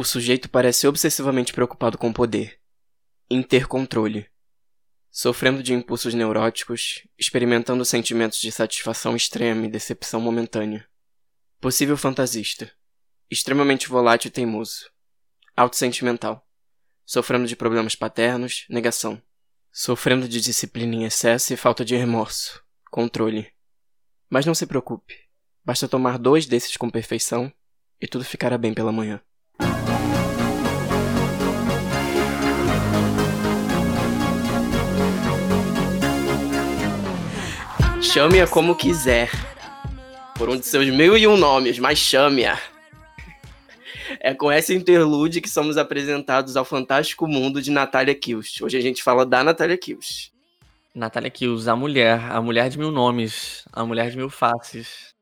O sujeito parece obsessivamente preocupado com poder, em ter controle, sofrendo de impulsos neuróticos, experimentando sentimentos de satisfação extrema e decepção momentânea. Possível fantasista, extremamente volátil e teimoso, autossentimental, sofrendo de problemas paternos, negação, sofrendo de disciplina em excesso e falta de remorso, controle. Mas não se preocupe, basta tomar dois desses com perfeição e tudo ficará bem pela manhã. Chame-a como quiser. Por um de seus mil e um nomes, mas chame-a. É com essa interlude que somos apresentados ao fantástico mundo de Natália Kills. Hoje a gente fala da Natália Kills. Natália Kills, a mulher, a mulher de mil nomes, a mulher de mil faces.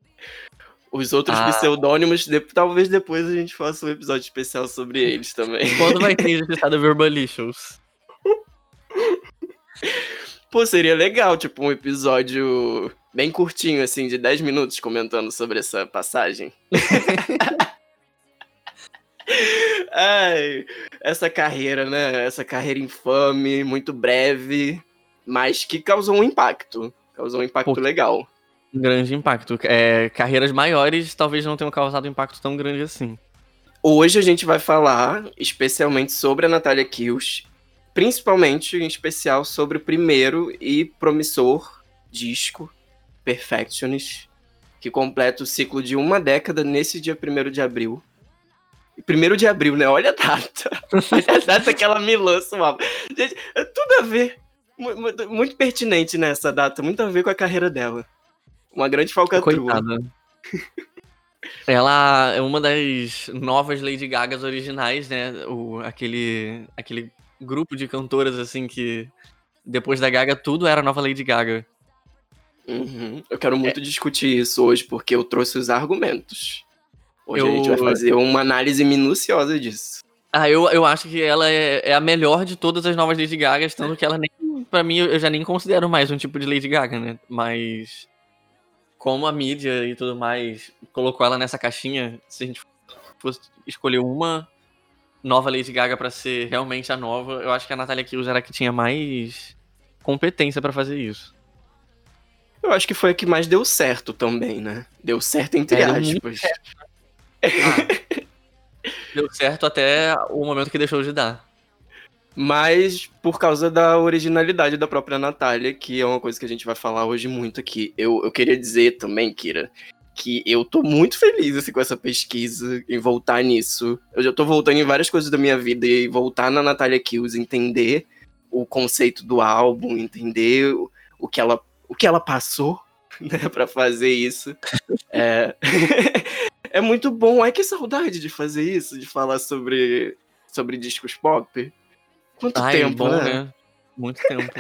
Os outros ah. pseudônimos, de, talvez depois a gente faça um episódio especial sobre eles também. Quando vai ter registrado Verbalicious? Pô, seria legal, tipo, um episódio bem curtinho, assim, de 10 minutos comentando sobre essa passagem. Ai, essa carreira, né? Essa carreira infame, muito breve, mas que causou um impacto. Causou um impacto Pô, legal. Um grande impacto. É, carreiras maiores talvez não tenham causado um impacto tão grande assim. Hoje a gente vai falar especialmente sobre a Natália Kills principalmente em especial sobre o primeiro e promissor disco, Perfectionist, que completa o ciclo de uma década nesse dia 1 de abril. Primeiro de abril, né? Olha a data. Olha a data que ela me lança o álbum. Gente, é tudo a ver. Muito, muito pertinente nessa data, muito a ver com a carreira dela. Uma grande falcatrua. Coitada. Ela é uma das novas Lady Gagas originais, né? O, aquele, aquele grupo de cantoras, assim, que depois da Gaga tudo era nova Lady Gaga. Uhum. Eu quero muito é. discutir isso hoje, porque eu trouxe os argumentos. Hoje eu... a gente vai fazer uma análise minuciosa disso. Ah, eu, eu acho que ela é, é a melhor de todas as novas Lady Gagas, tanto que ela nem. Pra mim, eu já nem considero mais um tipo de Lady Gaga, né? Mas. Como a mídia e tudo mais colocou ela nessa caixinha, se a gente fosse escolher uma, nova Lady Gaga para ser realmente a nova, eu acho que a Natalia Kills era a que tinha mais competência para fazer isso. Eu acho que foi a que mais deu certo também, né? Deu certo entre é, aspas. Certo. Ah, deu certo até o momento que deixou de dar. Mas por causa da originalidade da própria Natália, que é uma coisa que a gente vai falar hoje muito aqui. Eu, eu queria dizer também, Kira, que eu tô muito feliz assim, com essa pesquisa em voltar nisso. Eu já tô voltando em várias coisas da minha vida e voltar na Natalia Kills, entender o conceito do álbum, entender o, o que ela o que ela passou, né, para fazer isso. é... é muito bom. Ai que saudade de fazer isso, de falar sobre sobre discos pop. Quanto Ai, tempo, bom, né? né? Muito tempo.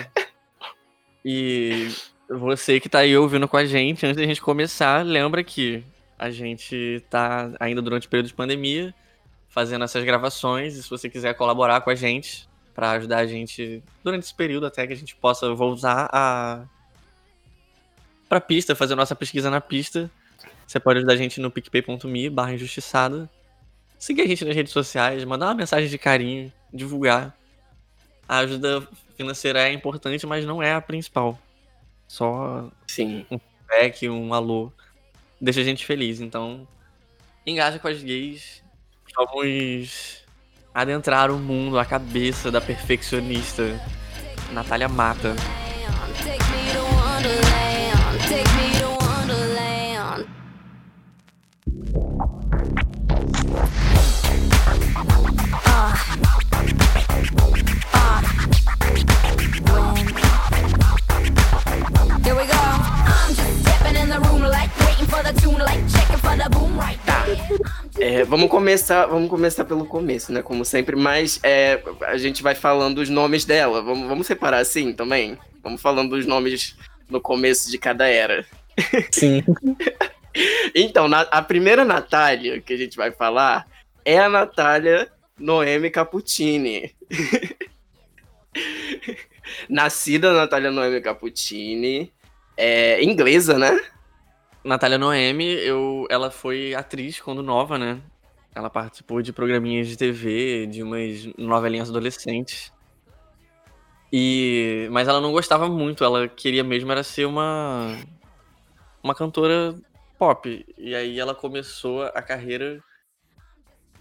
e você que tá aí ouvindo com a gente, antes da gente começar, lembra que a gente tá ainda durante o período de pandemia fazendo essas gravações. E se você quiser colaborar com a gente para ajudar a gente durante esse período até que a gente possa voltar a pra pista, fazer nossa pesquisa na pista, você pode ajudar a gente no picpay.me barra injustiçada. Seguir a gente nas redes sociais, mandar uma mensagem de carinho, divulgar. A ajuda financeira é importante, mas não é a principal. Só Sim. um feedback, um alô, deixa a gente feliz. Então, engaja com as gays. Vamos adentrar o mundo, a cabeça da perfeccionista Natália Mata. Tá. É, vamos começar, vamos começar pelo começo, né? Como sempre, mas é, a gente vai falando os nomes dela. Vamos, vamos separar assim também? Vamos falando os nomes no começo de cada era. Sim. então, na, a primeira Natália que a gente vai falar é a Natália Noemi Cappuccini. Nascida Natália Noemi Cappuccini. É inglesa, né? Natália Noemi, eu, ela foi atriz quando nova, né? Ela participou de programinhas de TV, de umas novelinhas adolescentes. E mas ela não gostava muito, ela queria mesmo era ser uma uma cantora pop. E aí ela começou a carreira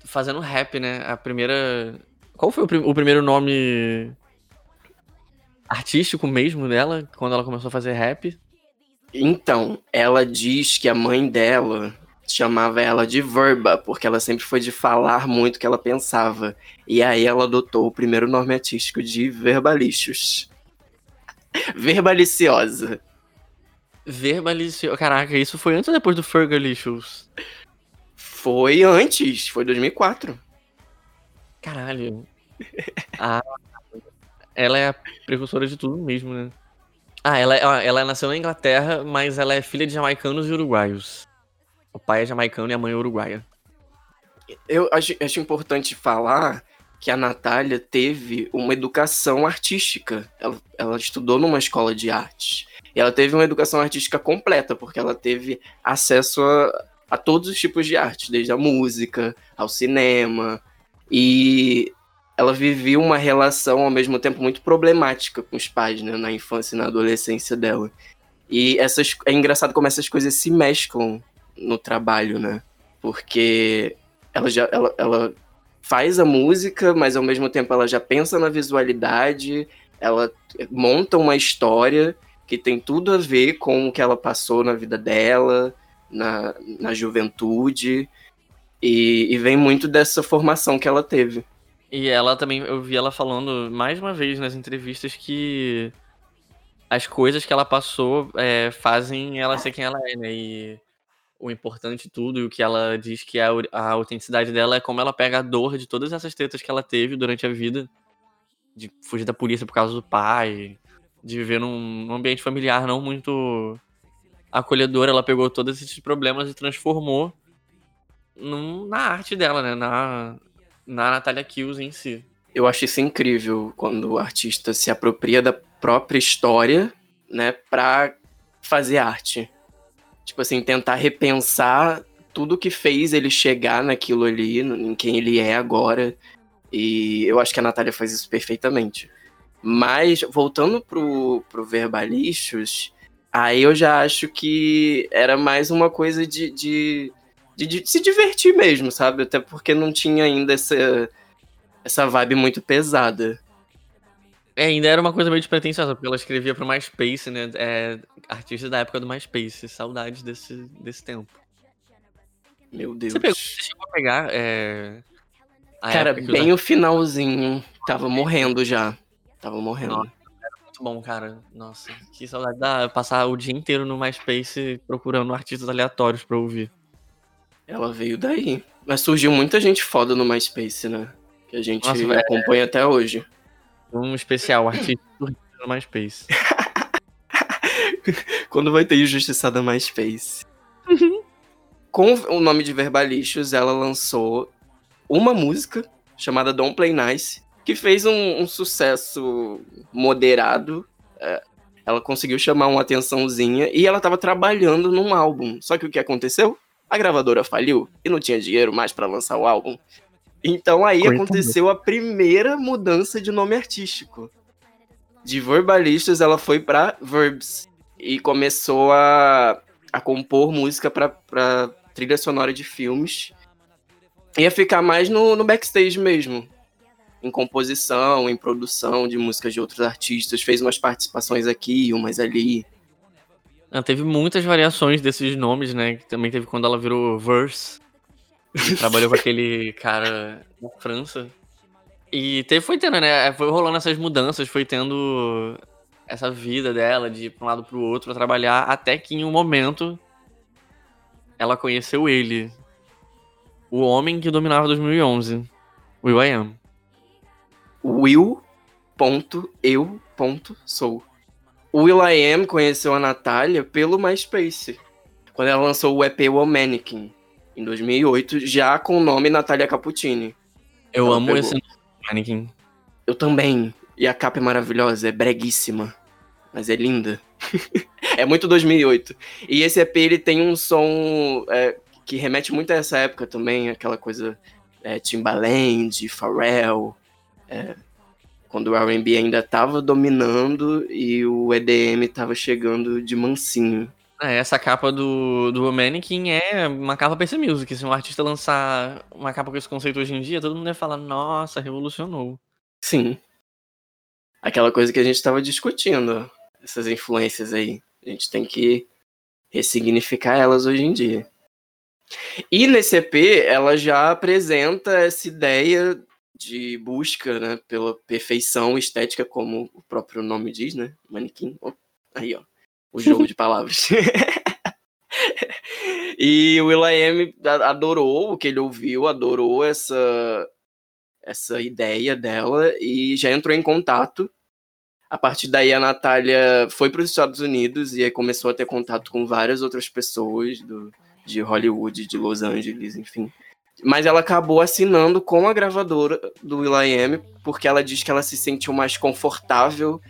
fazendo rap, né? A primeira Qual foi o, prim... o primeiro nome artístico mesmo dela quando ela começou a fazer rap? Então, ela diz que a mãe dela chamava ela de Verba, porque ela sempre foi de falar muito o que ela pensava. E aí ela adotou o primeiro nome artístico de Verbalicious. Verbaliciosa. Verbaliciosa. Caraca, isso foi antes ou depois do Fergalicious? Foi antes, foi 2004. Caralho. Ah, ela é a precursora de tudo mesmo, né? Ah, ela, ela nasceu na Inglaterra, mas ela é filha de jamaicanos e uruguaios. O pai é jamaicano e a mãe é uruguaia. Eu acho, acho importante falar que a Natália teve uma educação artística. Ela, ela estudou numa escola de arte. E ela teve uma educação artística completa, porque ela teve acesso a, a todos os tipos de arte, desde a música, ao cinema. E ela vivia uma relação ao mesmo tempo muito problemática com os pais, né, na infância e na adolescência dela. E essas é engraçado como essas coisas se mesclam no trabalho, né? Porque ela já ela, ela faz a música, mas ao mesmo tempo ela já pensa na visualidade, ela monta uma história que tem tudo a ver com o que ela passou na vida dela, na, na juventude, e, e vem muito dessa formação que ela teve. E ela também, eu vi ela falando mais uma vez nas entrevistas que as coisas que ela passou é, fazem ela ser quem ela é, né? E o importante de tudo, e o que ela diz que a, a autenticidade dela é como ela pega a dor de todas essas tretas que ela teve durante a vida, de fugir da polícia por causa do pai, de viver num, num ambiente familiar não muito acolhedor, ela pegou todos esses problemas e transformou num, na arte dela, né? Na, na Natalia Kills em si. Eu acho isso incrível quando o artista se apropria da própria história, né, pra fazer arte. Tipo assim, tentar repensar tudo que fez ele chegar naquilo ali, em quem ele é agora. E eu acho que a Natália faz isso perfeitamente. Mas, voltando pro, pro Verbalichos, aí eu já acho que era mais uma coisa de, de de, de, se divertir mesmo, sabe? Até porque não tinha ainda essa, essa vibe muito pesada. É, ainda era uma coisa meio despretensiosa, porque ela escrevia pro MySpace, né? É, artista da época do MySpace. Saudades desse, desse tempo. Meu Deus. Você, pegou, você chegou a pegar. É, a Cara, bem o finalzinho. Tava morrendo já. Tava morrendo. Nossa, era muito bom, cara. Nossa, que saudade da passar o dia inteiro no MySpace procurando artistas aleatórios pra ouvir. Ela veio daí. Mas surgiu muita gente foda no MySpace, né? Que a gente Nossa, acompanha é... até hoje. Um especial, artista no MySpace. Quando vai ter injustiçada MySpace? Com o nome de Verbalichos, ela lançou uma música chamada Don't Play Nice, que fez um, um sucesso moderado. É, ela conseguiu chamar uma atençãozinha e ela tava trabalhando num álbum. Só que o que aconteceu? A gravadora faliu e não tinha dinheiro mais para lançar o álbum. Então aí Coitado. aconteceu a primeira mudança de nome artístico. De Verbalistas ela foi para Verbs e começou a, a compor música para trilha sonora de filmes. Ia ficar mais no, no backstage mesmo, em composição, em produção de músicas de outros artistas, fez umas participações aqui, umas ali. Ela teve muitas variações desses nomes, né? Que também teve quando ela virou Verse. trabalhou com aquele cara da França. E teve, foi tendo, né? Foi rolando essas mudanças, foi tendo essa vida dela de ir pra um lado pro outro pra trabalhar, até que em um momento ela conheceu ele. O homem que dominava 2011. Will I Am. Will.eu.sou. O Will.i.am conheceu a Natália pelo MySpace, quando ela lançou o EP One Mannequin, em 2008, já com o nome Natália Cappuccini. Eu ela amo pegou. esse Mannequin. Eu também. E a capa é maravilhosa, é breguíssima, mas é linda. é muito 2008. E esse EP ele tem um som é, que remete muito a essa época também, aquela coisa é, Timbaland, Pharrell, é, quando o R&B ainda estava dominando e o EDM estava chegando de mansinho. É, essa capa do, do Mannequin é uma capa PC Music. Se um artista lançar uma capa com esse conceito hoje em dia, todo mundo ia falar, nossa, revolucionou. Sim. Aquela coisa que a gente estava discutindo, essas influências aí. A gente tem que ressignificar elas hoje em dia. E nesse EP, ela já apresenta essa ideia de busca né, pela perfeição estética, como o próprio nome diz, né? Manequim. Oh, aí, ó. O jogo de palavras. e o Will.i.am adorou o que ele ouviu, adorou essa, essa ideia dela e já entrou em contato. A partir daí, a Natália foi para os Estados Unidos e começou a ter contato com várias outras pessoas do, de Hollywood, de Los Angeles, enfim. Mas ela acabou assinando com a gravadora do Will.i.am porque ela diz que ela se sentiu mais confortável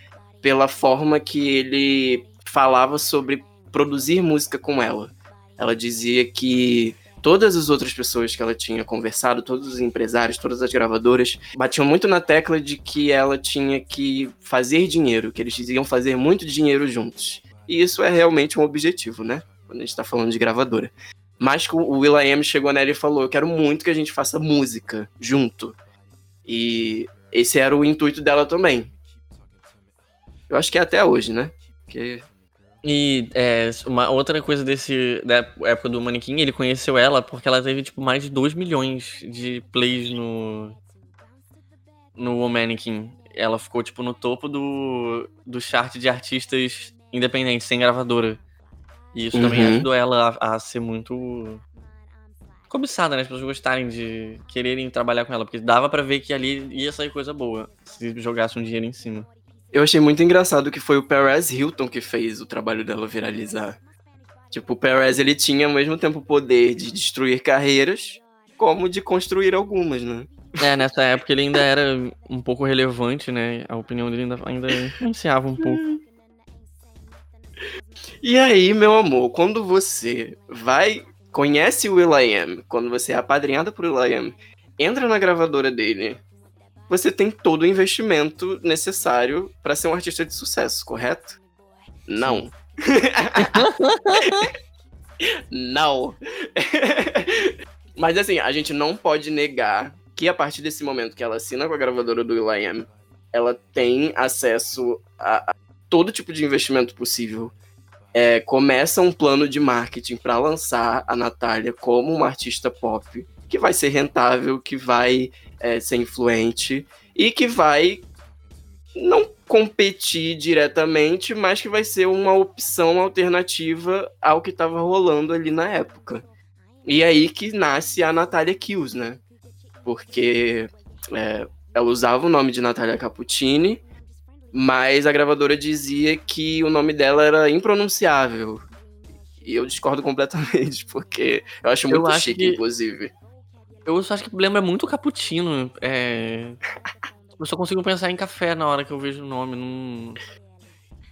pela forma que ele falava sobre produzir música com ela. Ela dizia que todas as outras pessoas que ela tinha conversado, todos os empresários, todas as gravadoras, batiam muito na tecla de que ela tinha que fazer dinheiro, que eles diziam fazer muito dinheiro juntos. E isso é realmente um objetivo, né? Quando a gente tá falando de gravadora. Mas o Will.i.am chegou nela e falou: Eu quero muito que a gente faça música junto. E esse era o intuito dela também. Eu acho que é até hoje, né? Porque e é, uma outra coisa desse da época do manequim, ele conheceu ela porque ela teve tipo mais de 2 milhões de plays no no Mannequin. Ela ficou tipo no topo do do chart de artistas independentes, sem gravadora. E isso uhum. também ajudou ela a, a, ser muito cobiçada, né? As pessoas gostarem de quererem trabalhar com ela, porque dava para ver que ali ia sair coisa boa se jogasse um dinheiro em cima. Eu achei muito engraçado que foi o Perez Hilton que fez o trabalho dela viralizar. Tipo, o Perez ele tinha ao mesmo tempo o poder de destruir carreiras, como de construir algumas, né? É, nessa época ele ainda era um pouco relevante, né? A opinião dele ainda, ainda influenciava um pouco. E aí, meu amor, quando você vai, conhece o Will.i.am, quando você é apadrinhada por Will.i.am, entra na gravadora dele, você tem todo o investimento necessário para ser um artista de sucesso, correto? Não. não. Mas assim, a gente não pode negar que a partir desse momento que ela assina com a gravadora do Will.i.am, ela tem acesso a, a, todo tipo de investimento possível. É, começa um plano de marketing para lançar a Natália como uma artista pop que vai ser rentável, que vai é, ser influente e que vai não competir diretamente, mas que vai ser uma opção alternativa ao que estava rolando ali na época. E aí que nasce a Natália Kills, né? Porque é, ela usava o nome de Natália Cappuccini, mas a gravadora dizia que o nome dela era impronunciável. E eu discordo completamente, porque eu acho muito eu acho chique, que... inclusive. Eu só acho que lembra muito cappuccino. É... eu só consigo pensar em café na hora que eu vejo o nome. Num...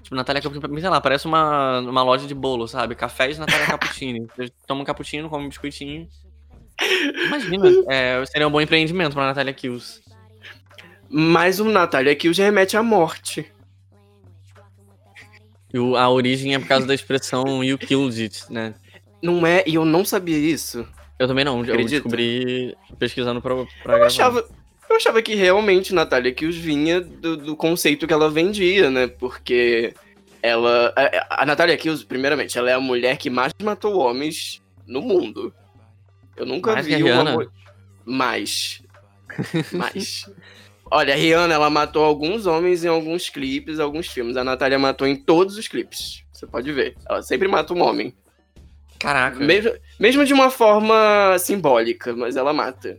Tipo, Natália Cappuccino, sei lá, parece uma, uma loja de bolo, sabe? Cafés Natália Cappuccino. Toma um cappuccino, come um biscoitinho. Imagina, é, seria um bom empreendimento pra Natália Kills. Mas o Natália Kills remete à morte. A origem é por causa da expressão you killed it, né? Não é, e eu não sabia isso. Eu também não, Acredito. eu descobri pesquisando pra, pra eu. Achava, eu achava que realmente Natália Kills vinha do, do, conceito que ela vendia, né? Porque ela. A, a Natália Kills, primeiramente, ela é a mulher que mais matou homens no mundo. Eu nunca mais vi uma mulher. Mais. Mais. Olha, a Rihanna, ela matou alguns homens em alguns clipes, alguns filmes. A Natália matou em todos os clipes. Você pode ver. Ela sempre mata um homem. Caraca. Mesmo, mesmo de uma forma simbólica, mas ela mata.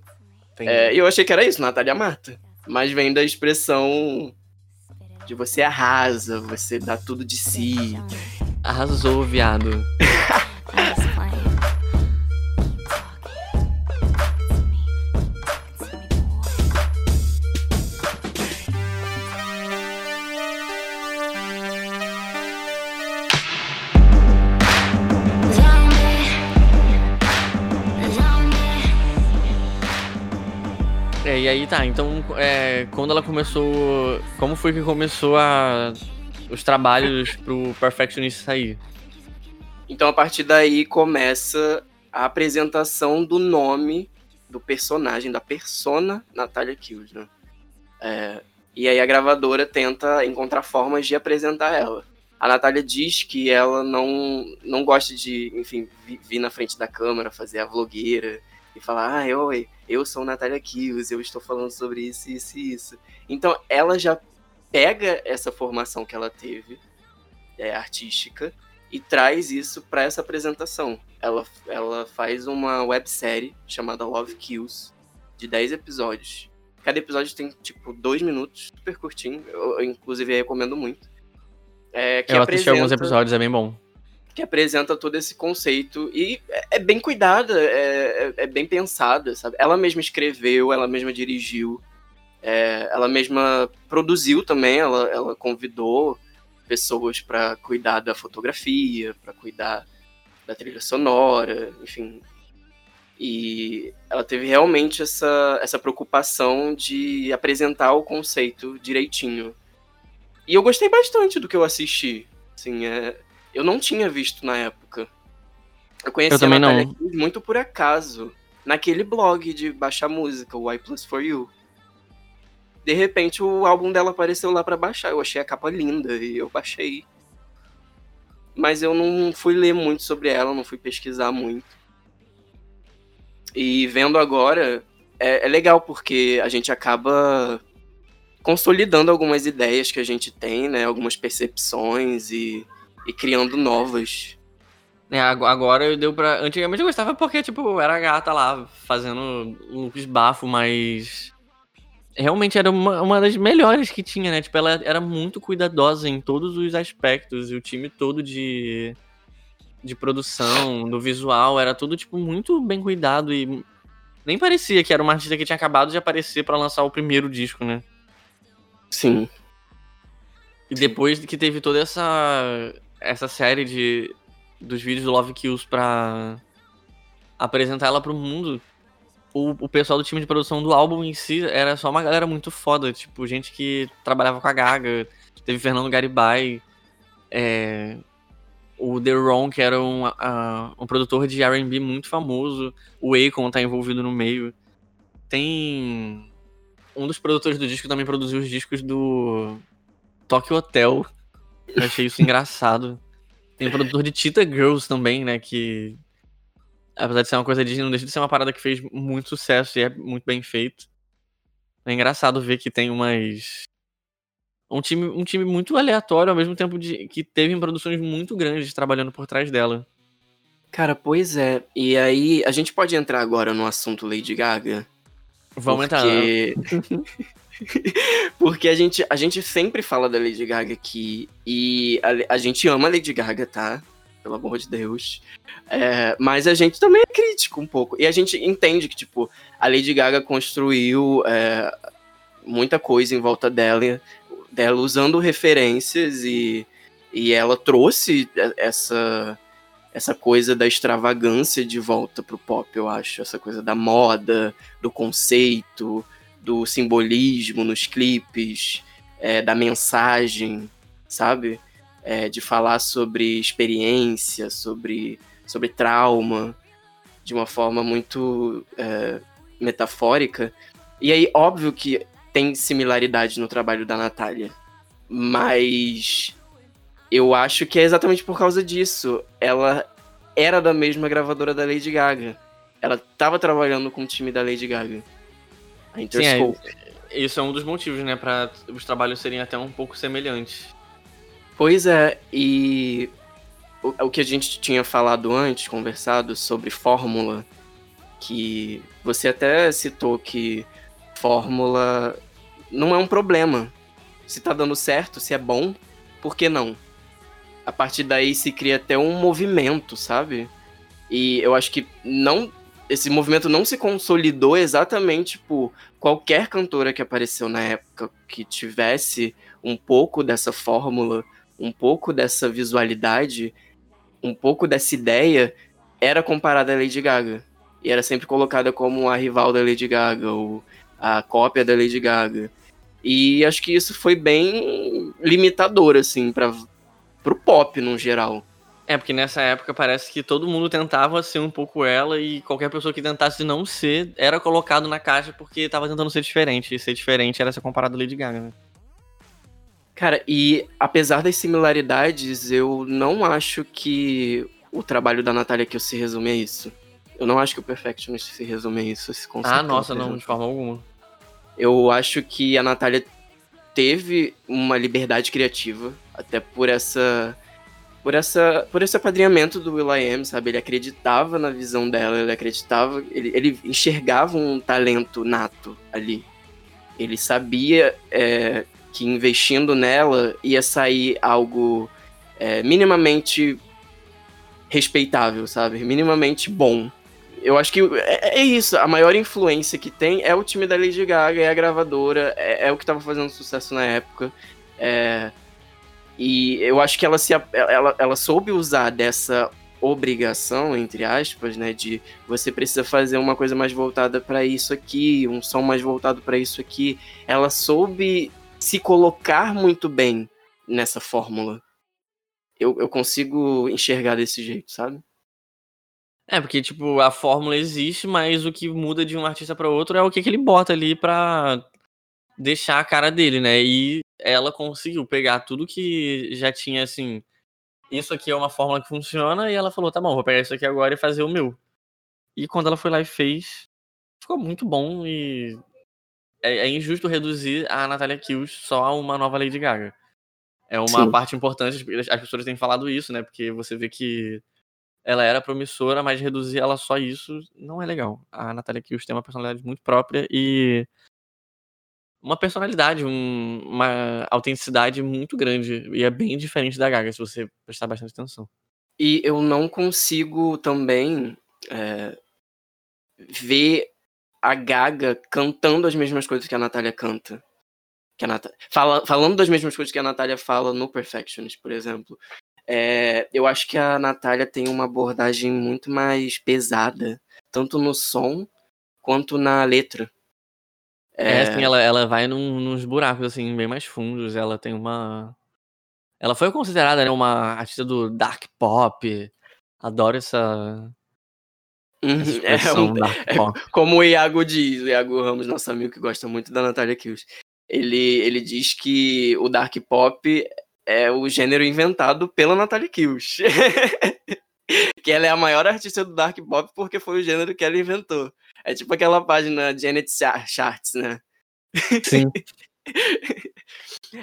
É, eu achei que era isso, Natália mata. Mas vem da expressão de você arrasa, você dá tudo de si. Arrasou, viado. e aí tá, então é, quando ela começou. Como foi que começou a, os trabalhos pro Perfectionist sair? Então a partir daí começa a apresentação do nome do personagem, da persona Natalia Kills, né? É, e aí a gravadora tenta encontrar formas de apresentar ela. A Natália diz que ela não, não gosta de, enfim, vir na frente da câmera, fazer a vlogueira e falar, ah, oi, eu sou Natália Kills, eu estou falando sobre isso, isso e isso. Então ela já pega essa formação que ela teve, é, artística, e traz isso para essa apresentação. Ela, ela faz uma websérie chamada Love Kills, de 10 episódios. Cada episódio tem, tipo, dois minutos, super curtinho. Eu, eu inclusive, recomendo muito. É, que eu assisti alguns episódios, é bem bom. Que apresenta todo esse conceito. E é, é bem cuidada, é, é, é, bem pensada, sabe? Ela mesma escreveu, ela mesma dirigiu. É, ela mesma produziu também, ela, ela convidou pessoas para cuidar da fotografia, para cuidar da trilha sonora, enfim. E ela teve realmente essa, essa preocupação de apresentar o conceito direitinho. E eu gostei bastante do que eu assisti. Assim, é, eu não tinha visto na época. Eu conheci eu também a Natália não. muito por acaso. Naquele blog de baixar música, o Y Plus For You de repente o álbum dela apareceu lá para baixar. Eu achei a capa linda e eu baixei. Mas eu não fui ler muito sobre ela, não fui pesquisar muito. E vendo agora, é, é legal porque a gente acaba consolidando algumas ideias que a gente tem, né? Algumas percepções e, e criando novas. É, agora eu deu pra. Antigamente eu gostava porque, tipo, era a gata lá fazendo um bafo, mas realmente era uma, uma das melhores que tinha, né? Tipo, ela era muito cuidadosa em todos os aspectos. E o time todo de, de produção, do visual, era tudo, tipo, muito bem cuidado. E nem parecia que era uma artista que tinha acabado de aparecer para lançar o primeiro disco, né? Sim. E depois que teve toda essa, essa série de, dos vídeos do Love Kills pra apresentar ela pro mundo, o, o pessoal do time de produção do álbum em si era só uma galera muito foda, tipo, gente que trabalhava com a Gaga, teve Fernando Garibay, é, o The Ron, que era um, um produtor de R&B muito famoso, o Akon tá envolvido no meio. Tem um dos produtores do disco também produziu os discos do Tokyo Hotel. Eu achei isso engraçado. Tem o produtor de Tita Girls também, né, que apesar de ser uma coisa Disney, não deixa de ser uma parada que fez muito sucesso e é muito bem feito. É engraçado ver que tem umas. Um time, um time muito aleatório, ao mesmo tempo de, que teve produções muito grandes trabalhando por trás dela. Cara, pois é. E aí, a gente pode entrar agora no assunto Lady Gaga? Vamos porque... entrar. porque a gente, a gente sempre fala da Lady Gaga aqui. E a, a gente ama a Lady Gaga, tá? Pelo amor de Deus. É, mas a gente também é crítico um pouco. E a gente entende que, tipo, a Lady Gaga construiu é, muita coisa em volta dela, dela usando referências e, e ela trouxe essa, essa coisa da extravagância de volta pro pop, eu acho. Essa coisa da moda, do conceito, do simbolismo nos clipes, é, da mensagem, sabe? É, de falar sobre experiência, sobre sobre trauma, de uma forma muito é, metafórica. E aí, óbvio que tem similaridade no trabalho da Natália, mas eu acho que é exatamente por causa disso. Ela era da mesma gravadora da Lady Gaga. Ela estava trabalhando com o time da Lady Gaga. A Interscope. Sim, é, isso é um dos motivos, né, para os trabalhos serem até um pouco semelhantes. Pois é, e o, que a gente tinha falado antes, conversado sobre fórmula, que você até citou que fórmula não é um problema. Se tá dando certo, se é bom, por que não? A partir daí se cria até um movimento, sabe? E eu acho que não esse movimento não se consolidou exatamente por qualquer cantora que apareceu na época que tivesse um pouco dessa fórmula, um pouco dessa visualidade um pouco dessa ideia era comparada à Lady Gaga. E era sempre colocada como a rival da Lady Gaga, ou a cópia da Lady Gaga. E acho que isso foi bem limitador, assim, para pro pop no geral. É, porque nessa época parece que todo mundo tentava ser um pouco ela e qualquer pessoa que tentasse não ser era colocado na caixa porque tava tentando ser diferente. E ser diferente era ser comparado a Lady Gaga, né? Cara, e apesar das similaridades, eu não acho que o trabalho da Natália que se resume a isso. Eu não acho que o Perfectionist se resume a isso, esse conceito. Ah, nossa, não, de forma alguma. Eu acho que a Natália teve uma liberdade criativa, até por essa por essa por esse apadrinhamento do Will.i.am, sabe? Ele acreditava na visão dela, ele acreditava, ele, ele enxergava um talento nato ali. Ele sabia é, que investindo nela ia sair algo é, minimamente respeitável, sabe? Minimamente bom eu acho que é, é, isso. A maior influência que tem é o time da Lady Gaga, é a gravadora, é, é o que estava fazendo sucesso na época. É, e eu acho que ela, se, ela, ela soube usar dessa obrigação, entre aspas, né, de você precisa fazer uma coisa mais voltada para isso aqui, um som mais voltado para isso aqui. Ela soube se colocar muito bem nessa fórmula. Eu, eu consigo enxergar desse jeito, sabe? É, porque, tipo, a fórmula existe, mas o que muda de um artista para outro é o que, que ele bota ali pra deixar a cara dele, né? E ela conseguiu pegar tudo que já tinha, assim. Isso aqui é uma fórmula que funciona, e ela falou: tá bom, vou pegar isso aqui agora e fazer o meu. E quando ela foi lá e fez, ficou muito bom e. É, é injusto reduzir a Natalia Kills só a uma nova Lady Gaga. É uma Sim. parte importante, as pessoas têm falado isso, né? Porque você vê que ela era promissora, mas reduzir ela só isso não é legal. A Natalia Kills tem uma personalidade muito própria e uma personalidade, um, uma autenticidade muito grande. E é bem diferente da Gaga, se você prestar bastante atenção. E eu não consigo também é, ver a Gaga cantando as mesmas coisas que a Natália canta. Que a Nat... Fala, falando das mesmas coisas que a Natália fala no Perfectionist, por exemplo. É, eu acho que a Natália tem uma abordagem muito mais pesada, tanto no som quanto na letra. É, é assim, ela, ela vai num, nos buracos, assim, bem mais fundos. Ela tem uma. Ela foi considerada né, uma artista do dark pop. Adoro essa. Uhum, é, um, é, como o Iago diz, o Iago Ramos, nosso amigo que gosta muito da Natália Kills. Ele, ele diz que o dark pop é o gênero inventado pela Natalie Kills. que ela é a maior artista do Dark Pop porque foi o gênero que ela inventou. É tipo aquela página Janet Charts, né? Sim.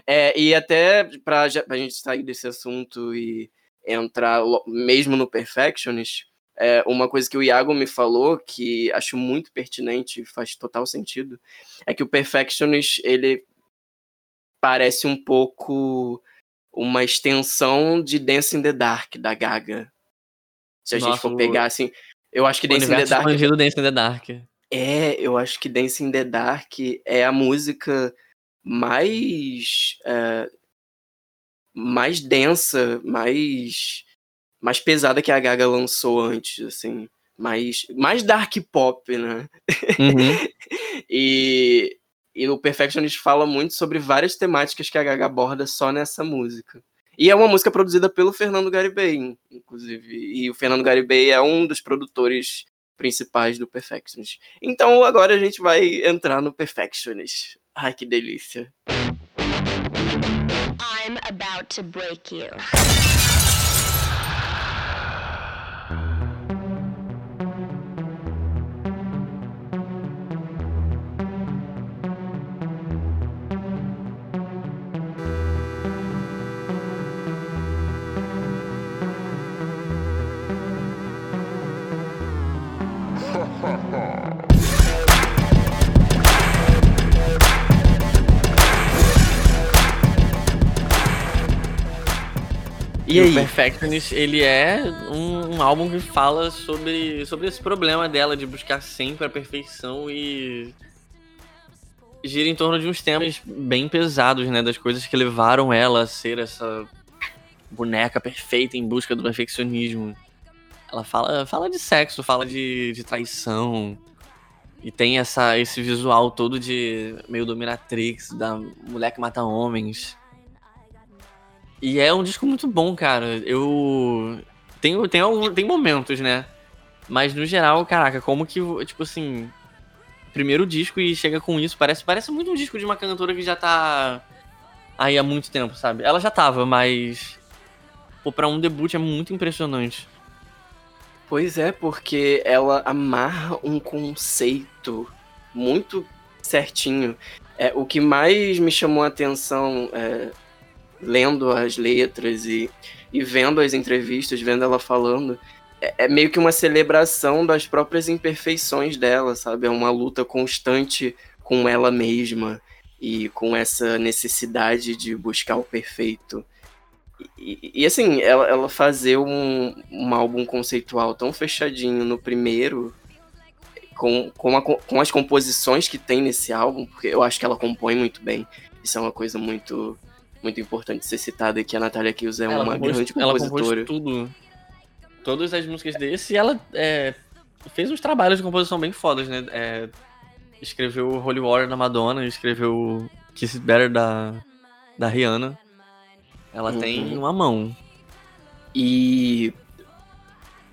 é, e até pra, pra gente sair desse assunto e entrar mesmo no Perfectionist, é, uma coisa que o Iago me falou que acho muito pertinente e faz total sentido é que o Perfectionist ele parece um pouco uma extensão de Dance in the Dark da Gaga. Se a Nossa, gente for pegar assim, eu acho que Dance in the Dark Dance in the Dark. É, eu acho que Dance in the Dark é a música mais é, mais densa, mais mais pesada que a Gaga lançou antes, assim, mais mais dark pop, né? Uhum. e e o Perfectionist fala muito sobre várias temáticas que a Gaga aborda só nessa música. E é uma música produzida pelo Fernando Garibay, inclusive. E o Fernando Garibay é um dos produtores principais do Perfectionist. Então agora a gente vai entrar no Perfectionist. Ai, que delícia. I'm about to break you. E, e aí? o Perfectionist, ele é um, um, álbum que fala sobre, sobre esse problema dela de buscar sempre a perfeição e gira em torno de uns temas bem pesados, né? Das coisas que levaram ela a ser essa boneca perfeita em busca do perfeccionismo. Ela fala, fala de sexo, fala de, de traição, E tem essa, esse visual todo de meio dominatrix, da mulher que mata homens. E é um disco muito bom, cara. Eu. Tem, tem, algum, tem momentos, né? Mas no geral, caraca, como que, tipo assim. Primeiro disco e chega com isso. Parece, parece muito um disco de uma cantora que já tá aí há muito tempo, sabe? Ela já tava, mas. Pô, pra um debut é muito impressionante. Pois é, porque ela amarra um conceito muito certinho. É, o que mais me chamou a atenção é, lendo as letras e, e vendo as entrevistas, vendo ela falando, é, é, meio que uma celebração das próprias imperfeições dela, sabe? É uma luta constante com ela mesma e com essa necessidade de buscar o perfeito. E, e assim, ela, ela fazer um, um álbum conceitual tão fechadinho no primeiro, com, com, a, com as composições que tem nesse álbum, porque eu acho que ela compõe muito bem. Isso é uma coisa muito muito importante ser citada que a Natália Kills é ela uma compôs, grande compositora. Ela tudo. Todas as músicas desse e ela é, fez uns trabalhos de composição bem fodas, né? É, escreveu Holy War da Madonna, escreveu Kiss It Better da, da Rihanna. Ela uhum. tem uma mão. E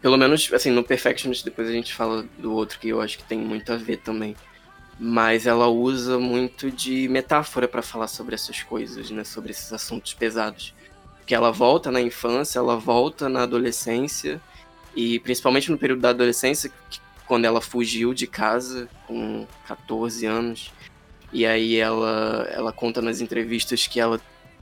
pelo menos assim no Perfectionist depois a gente fala do outro que eu acho que tem muito a ver também mas ela usa muito de metáfora para falar sobre essas coisas, né, sobre esses assuntos pesados. Que ela volta na infância, ela volta na adolescência e principalmente no período da adolescência, quando ela fugiu de casa com 14 anos. E aí ela ela conta nas entrevistas que ela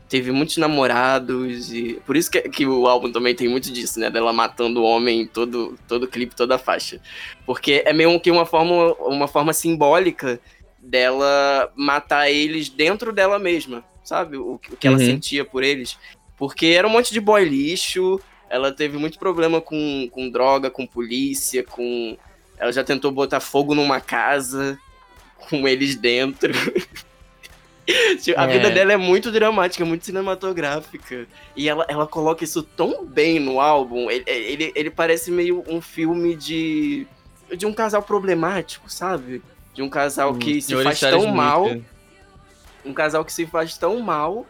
teve muitos namorados e por isso que, que, o álbum também tem muito disso, né, dela matando o homem em todo todo clipe, toda faixa. Porque é meio que uma forma uma forma simbólica dela matar eles dentro dela mesma, sabe? O, o que ela uhum. sentia por eles. Porque era um monte de boy lixo, ela teve muito problema com, com droga, com polícia, com ela já tentou botar fogo numa casa com eles dentro. a é. vida dela é muito dramática, muito cinematográfica. E ela, ela coloca isso tão bem no álbum. Ele, ele, ele parece meio um filme de. de um casal problemático, sabe? De um casal hum, que se faz tão mal. Um casal que se faz tão mal.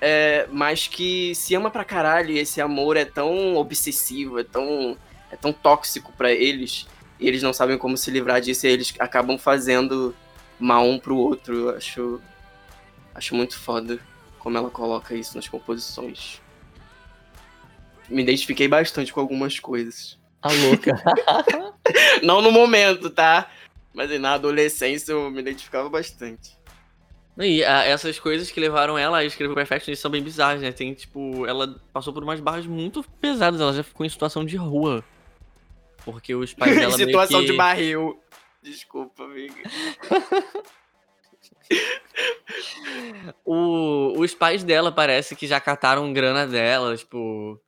É, mas que se ama pra caralho e esse amor é tão obsessivo, é tão, é tão tóxico para eles, e eles não sabem como se livrar disso e eles acabam fazendo mal um pro outro. Eu acho Acho muito foda como ela coloca isso nas composições. Me identifiquei bastante com algumas coisas. Tá louca. Não no momento, tá? Mas na adolescência eu me identificava bastante. E a, essas coisas que levaram ela a escrever Perfectionist são bem bizarras, né? Tem, tipo, ela passou por umas barras muito pesadas, ela já ficou em situação de rua. Porque os pais dela. situação que... de barril. Desculpa, amiga. o, os pais dela parece que já cataram grana dela, tipo.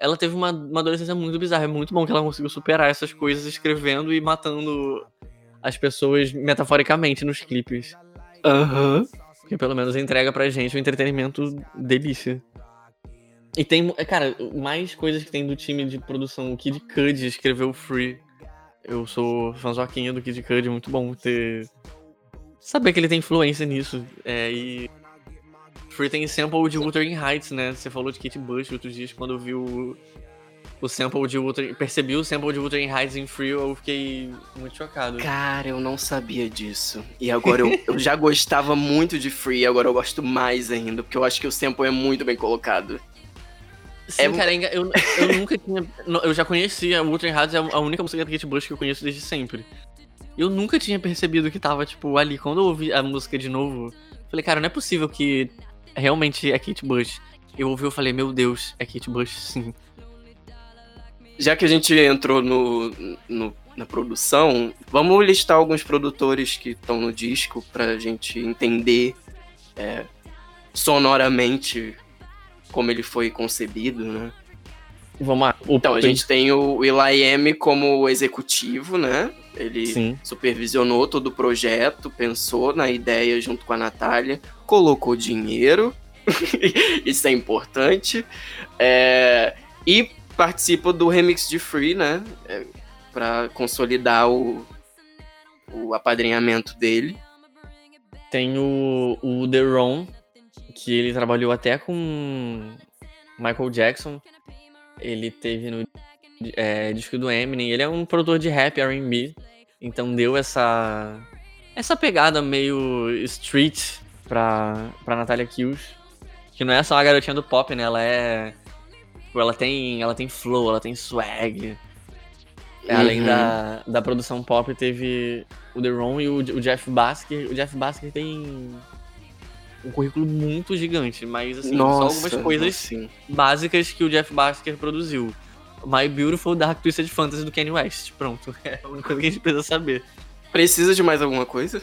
Ela teve uma, uma adolescência muito bizarra. É muito bom que ela conseguiu superar essas coisas escrevendo e matando as pessoas metaforicamente nos clipes. Aham. Uhum. Que pelo menos entrega pra gente um entretenimento delícia. E tem, cara, mais coisas que tem do time de produção. O Kid Cudi escreveu Free. Eu sou fãzoquinha do Kid Cudi, muito bom ter saber que ele tem influência nisso. É, e. Free tem sample de Wuthering Heights, né? Você falou de Kate Bush outros dias, quando eu vi o, o sample de Wuthering... Percebi o sample de Wuthering Heights em Free, eu fiquei muito chocado. Cara, eu não sabia disso. E agora eu, eu já gostava muito de Free, agora eu gosto mais ainda, porque eu acho que o sample é muito bem colocado. Sim, é... cara, eu, eu nunca tinha... Eu já conhecia, Wuthering Heights é a única música da Kate Bush que eu conheço desde sempre. Eu nunca tinha percebido que tava, tipo, ali. Quando eu ouvi a música de novo, falei, cara, não é possível que realmente é Kate Bush. Eu ouvi e falei, meu Deus, é Kate Bush, sim. Já que a gente entrou no, no na produção, vamos listar alguns produtores que estão no disco pra gente entender é, sonoramente como ele foi concebido, né? Vamos lá. O então, a gente tem o Eli M como executivo, né? Ele Sim. supervisionou todo o projeto, pensou na ideia junto com a Natália, colocou dinheiro, isso é importante, é, e participa do remix de Free, né? É, para consolidar o, o apadrinhamento dele. Tem o, o The Ron, que ele trabalhou até com Michael Jackson. Ele teve no é, disco do Eminem. Ele é um produtor de rap, R&B. Então deu essa essa pegada meio street pra, pra Natalia Kills. Que não é só a garotinha do pop, né? Ela é. Tipo, ela tem, ela tem flow, ela tem swag. Uhum. Além da, da produção pop, teve o The Ron e o, o Jeff Basker. O Jeff Basker tem um currículo muito gigante, mas assim, Nossa, só algumas coisas sim. básicas que o Jeff Basker produziu. My Beautiful Dark Twisted Fantasy do Kanye West. Pronto, é a única coisa que a gente precisa saber. Precisa de mais alguma coisa?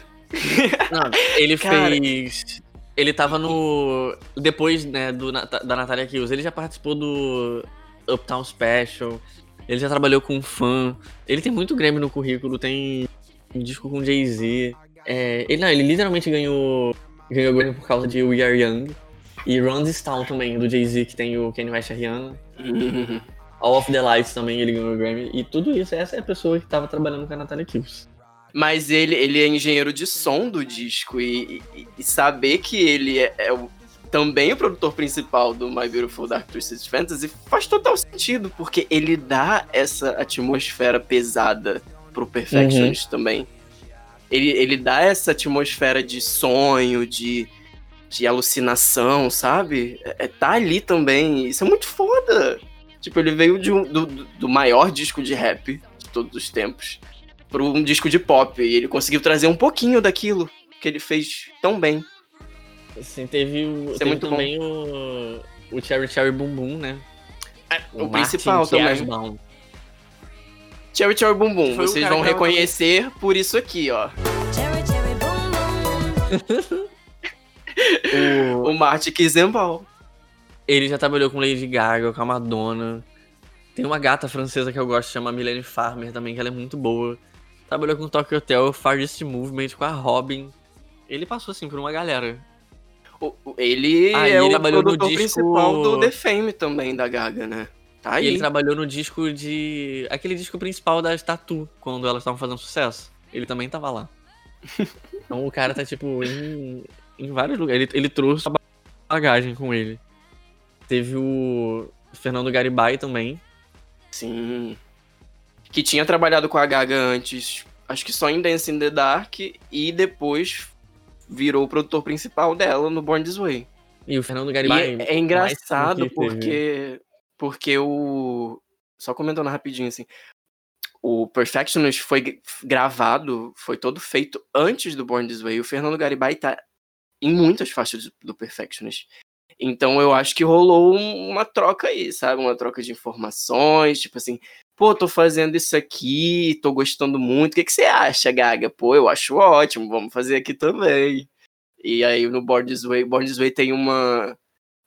Não, ele Cara... fez. Ele tava no. Depois, né, do, da Natalia Kills, ele já participou do Uptown Special. Ele já trabalhou com fã. Ele tem muito Grammy no currículo, tem um disco com Jay-Z. É, ele, não, ele literalmente ganhou, ganhou Grammy por causa de We Are Young. E This Town também, do Jay-Z, que tem o Kanye West e a Rihanna. All of the Lights também ele ganhou o Grammy. E tudo isso, essa é a pessoa que tava trabalhando com a Natalia Kills. Mas ele, ele é engenheiro de som do disco e, e, e saber que ele é, é o, também o produtor principal do My Beautiful Dark Twisted Fantasy faz total sentido, porque ele dá essa atmosfera pesada pro Perfectionist uhum. também. Ele, ele dá essa atmosfera de sonho, de, de alucinação, sabe? É, é tá ali também. Isso é muito foda. Tipo, ele veio de um, do, do maior disco de rap de todos os tempos para um disco de pop. E ele conseguiu trazer um pouquinho daquilo que ele fez tão bem. Sim, teve, o, é teve muito também o, o Cherry Cherry Boom Boom, né? É, o, o principal também. Cherry Cherry Boom Boom, vocês vão reconhecer por isso aqui, ó. Cherry Cherry Boom Boom. o, o Marty Kizenball. Ele já trabalhou com Lady Gaga, com a Madonna. Tem uma gata francesa que eu gosto, chama Milene Farmer também, que ela é muito boa. Trabalhou com o Tokyo Hotel, Farthest Movement, com a Robin. Ele passou, assim, por uma galera. O, ele ah, é ele o produtor disco... principal do The Fame também, da Gaga, né? Tá. E ele trabalhou no disco de... Aquele disco principal da Tatu, quando elas estavam fazendo sucesso. Ele também tava lá. então o cara tá, tipo, em, em vários lugares. Ele, ele trouxe a bagagem com ele. Teve o Fernando Garibay também. Sim que tinha trabalhado com a Gaga antes, acho que só em Dance in the Dark, e depois virou o produtor principal dela no Born This Way. E o Fernando Garibay. É, é engraçado porque, porque o. Só comentando rapidinho assim. O Perfectionist foi gravado, foi todo feito antes do Born This Way. O Fernando Garibay tá em muitas faixas do Perfectionist. Então eu acho que rolou uma troca aí, sabe? Uma troca de informações, tipo assim, pô, tô fazendo isso aqui, tô gostando muito. O que, que você acha, Gaga? Pô, eu acho ótimo, vamos fazer aqui também. E aí no Born This Way, Born This Way tem uma,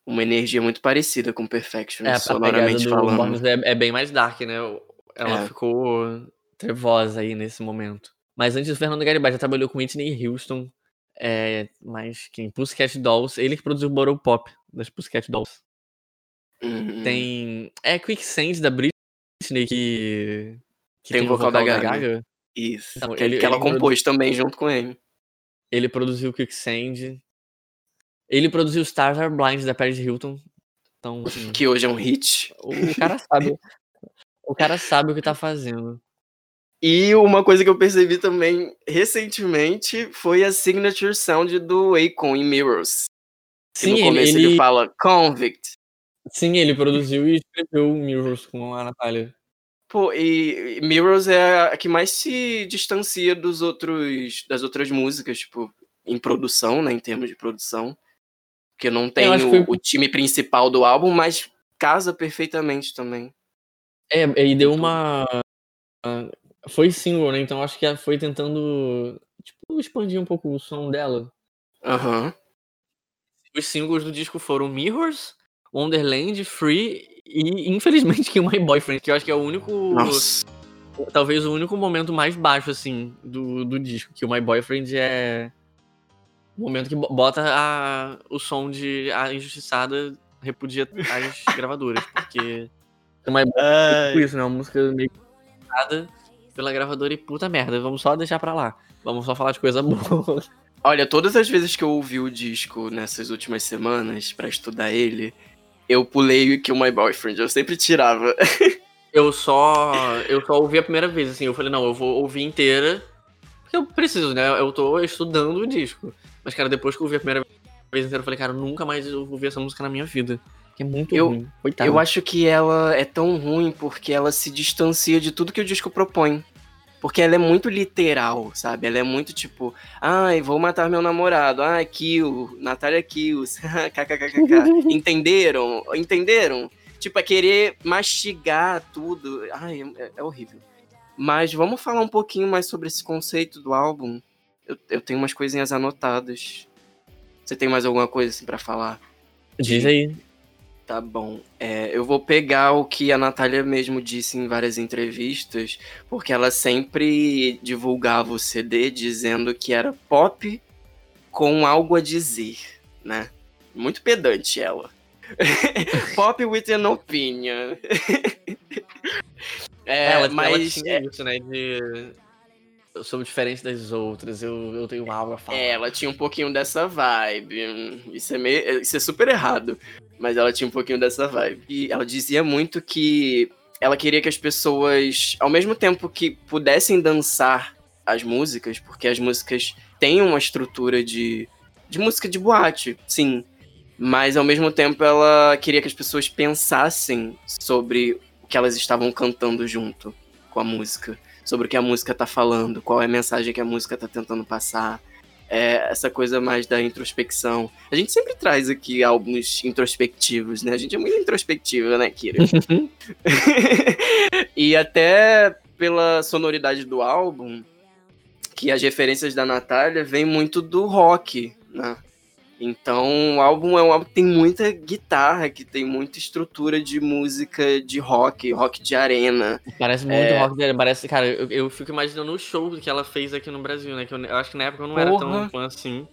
uma energia muito parecida com Perfection, é, sonoramente do falando. Way é, é bem mais dark, né? Ela é. ficou trevosa aí nesse momento. Mas antes o Fernando Garibay já trabalhou com Whitney Houston, é, mas quem? Pussycat Dolls, ele que produziu o Bottle Pop das Pussycat Dolls. Uhum. Tem. É Quicksand da Britney que. que tem, tem o vocal, vocal da, Gaga. da, Gaga. Isso. Então, que, ele, que ela ele compôs produ... também junto com ele. Ele produziu Quicksand. Ele produziu Stars Are Blind da Paris Hilton. Então, assim, que hoje é um hit. O, o cara sabe. o cara sabe o que tá fazendo. E uma coisa que eu percebi também recentemente foi a signature sound do Akon em Mirrors. Sim, no começo ele, ele fala Convict. Sim, ele produziu e escreveu Mirrors com a Natália. Pô, e Mirrors é a que mais se distancia dos outros das outras músicas, tipo, em produção, né, em termos de produção. Porque não tem o, foi... o, time principal do álbum, mas casa perfeitamente também. É, e deu uma foi single, né? Então acho que foi tentando tipo expandir um pouco o som dela. Aham. Uhum. Os singles do disco foram Mirrors, Wonderland, Free e, infelizmente, que My Boyfriend, que eu acho que é o único. Nossa. Talvez o único momento mais baixo, assim, do, do disco. Que o My Boyfriend é. O momento que bota a, o som de a injustiçada repudia as gravadoras. Porque. É tipo isso, né? Uma música meio. pela gravadora e puta merda, vamos só deixar pra lá. Vamos só falar de coisa boa. Olha, todas as vezes que eu ouvi o disco nessas últimas semanas para estudar ele, eu pulei o Kill My Boyfriend, eu sempre tirava. eu só eu só ouvi a primeira vez, assim, eu falei, não, eu vou ouvir inteira, porque eu preciso, né? Eu tô estudando o disco. Mas, cara, depois que eu ouvi a primeira vez inteira, eu falei, cara, nunca mais eu vou ouvir essa música na minha vida. Que é muito eu, ruim. Coitado. Eu acho que ela é tão ruim porque ela se distancia de tudo que o disco propõe. Porque ela é muito literal, sabe? Ela é muito tipo, ai, vou matar meu namorado, ai, kill, Natália kills, kkkk. Entenderam? Entenderam? Tipo, é querer mastigar tudo. Ai, é, é, horrível. Mas vamos falar um pouquinho mais sobre esse conceito do álbum. Eu, eu tenho umas coisinhas anotadas. Você tem mais alguma coisa assim para falar? Diz aí. Tá bom. É, eu vou pegar o que a Natália mesmo disse em várias entrevistas, porque ela sempre divulgava o CD dizendo que era pop com algo a dizer, né? Muito pedante ela. pop with an opinion. é, ela, mas ela tinha é... isso, né? De eu sou diferente das outras, eu, eu tenho algo a falar. É, ela tinha um pouquinho dessa vibe. Isso é, meio, isso é super errado. Mas ela tinha um pouquinho dessa vibe. E ela dizia muito que ela queria que as pessoas, ao mesmo tempo que pudessem dançar as músicas, porque as músicas têm uma estrutura de, de música de boate, sim. Mas ao mesmo tempo ela queria que as pessoas pensassem sobre o que elas estavam cantando junto com a música, sobre o que a música tá falando, qual é a mensagem que a música tá tentando passar é, essa coisa mais da introspecção. A gente sempre traz aqui álbuns introspectivos, né? A gente é muito introspectiva, né, Kira? e até pela sonoridade do álbum, que as referências da Natália vêm muito do rock, né? Então, o álbum é um álbum que tem muita guitarra, que tem muita estrutura de música de rock, rock de arena. Parece muito é... rock de arena. Parece, cara, eu, eu, fico imaginando o show que ela fez aqui no Brasil, né? Que eu, eu acho que na época eu não Porra. era tão fã assim.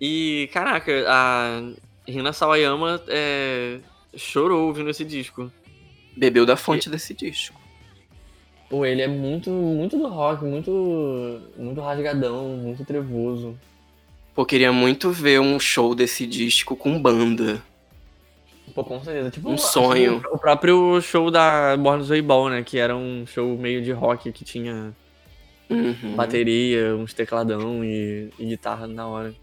E, caraca, a Rina Sawayama é, chorou ouvindo esse disco. Bebeu da fonte e... desse disco. Pô, ele é muito, muito do rock, muito, muito rasgadão, muito trevoso. Pô, queria muito ver um show desse disco com banda. Pô, com certeza. Tipo, um sonho. O próprio show da Born Way Ball, né? Que era um show meio de rock que tinha uhum. bateria, uns tecladão e, e guitarra na hora.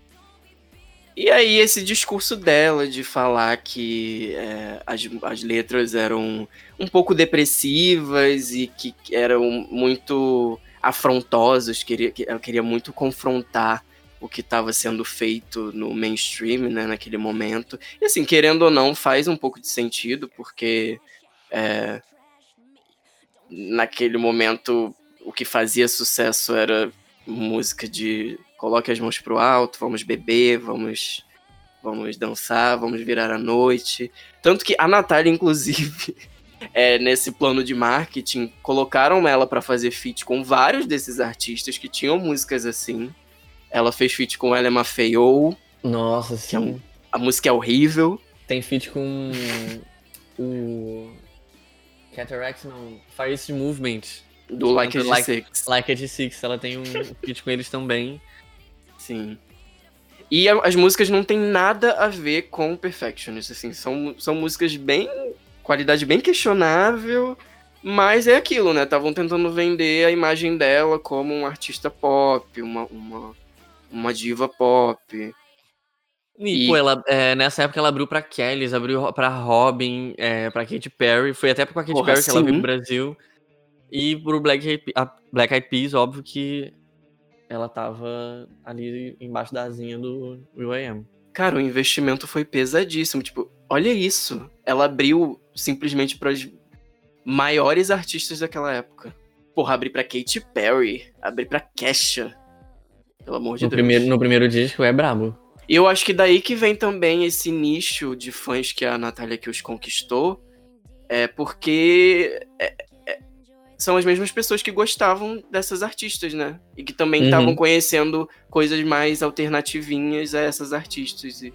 E aí, esse discurso dela de falar que é, as, as letras eram um pouco depressivas e que eram muito afrontosas, queria, ela queria muito confrontar o que estava sendo feito no mainstream, né, naquele momento. E assim, querendo ou não, faz um pouco de sentido, porque é, naquele momento o que fazia sucesso era música de coloque as mãos pro alto, vamos beber, vamos vamos dançar, vamos virar a noite. Tanto que a Natália, inclusive, é, nesse plano de marketing, colocaram ela para fazer feat com vários desses artistas que tinham músicas assim. Ela fez feat com Ella Feio. Nossa, sim. É um, a música é horrível. Tem feat com o Cataracts, não, Far East Movement. Do Like a like, Six. Like a Six, ela tem um feat com eles também. Sim. E a, as músicas não tem nada a ver com Perfectionist, assim, são, são músicas bem... qualidade bem questionável, mas é aquilo, né? Estavam tentando vender a imagem dela como um artista pop, uma, uma uma diva pop. E, e... pô, ela, é, nessa época ela abriu pra Kellys, abriu pra Robin, é, pra Katy Perry. Foi até com a Katy Porra, Perry sim. que ela veio pro Brasil. E pro Black, a Black Eyed Peas, óbvio que ela tava ali embaixo da asinha do Will.i.am. Cara, o investimento foi pesadíssimo. Tipo, olha isso. Ela abriu simplesmente para maiores artistas daquela época. Porra, abrir pra Katy Perry, abrir pra Kesha. Pelo amor de no Deus. Primeiro, no primeiro disco é brabo. E eu acho que daí que vem também esse nicho de fãs que a Natália que os conquistou. É porque é, é, são as mesmas pessoas que gostavam dessas artistas, né? E que também estavam uhum. conhecendo coisas mais alternativinhas a essas artistas. E,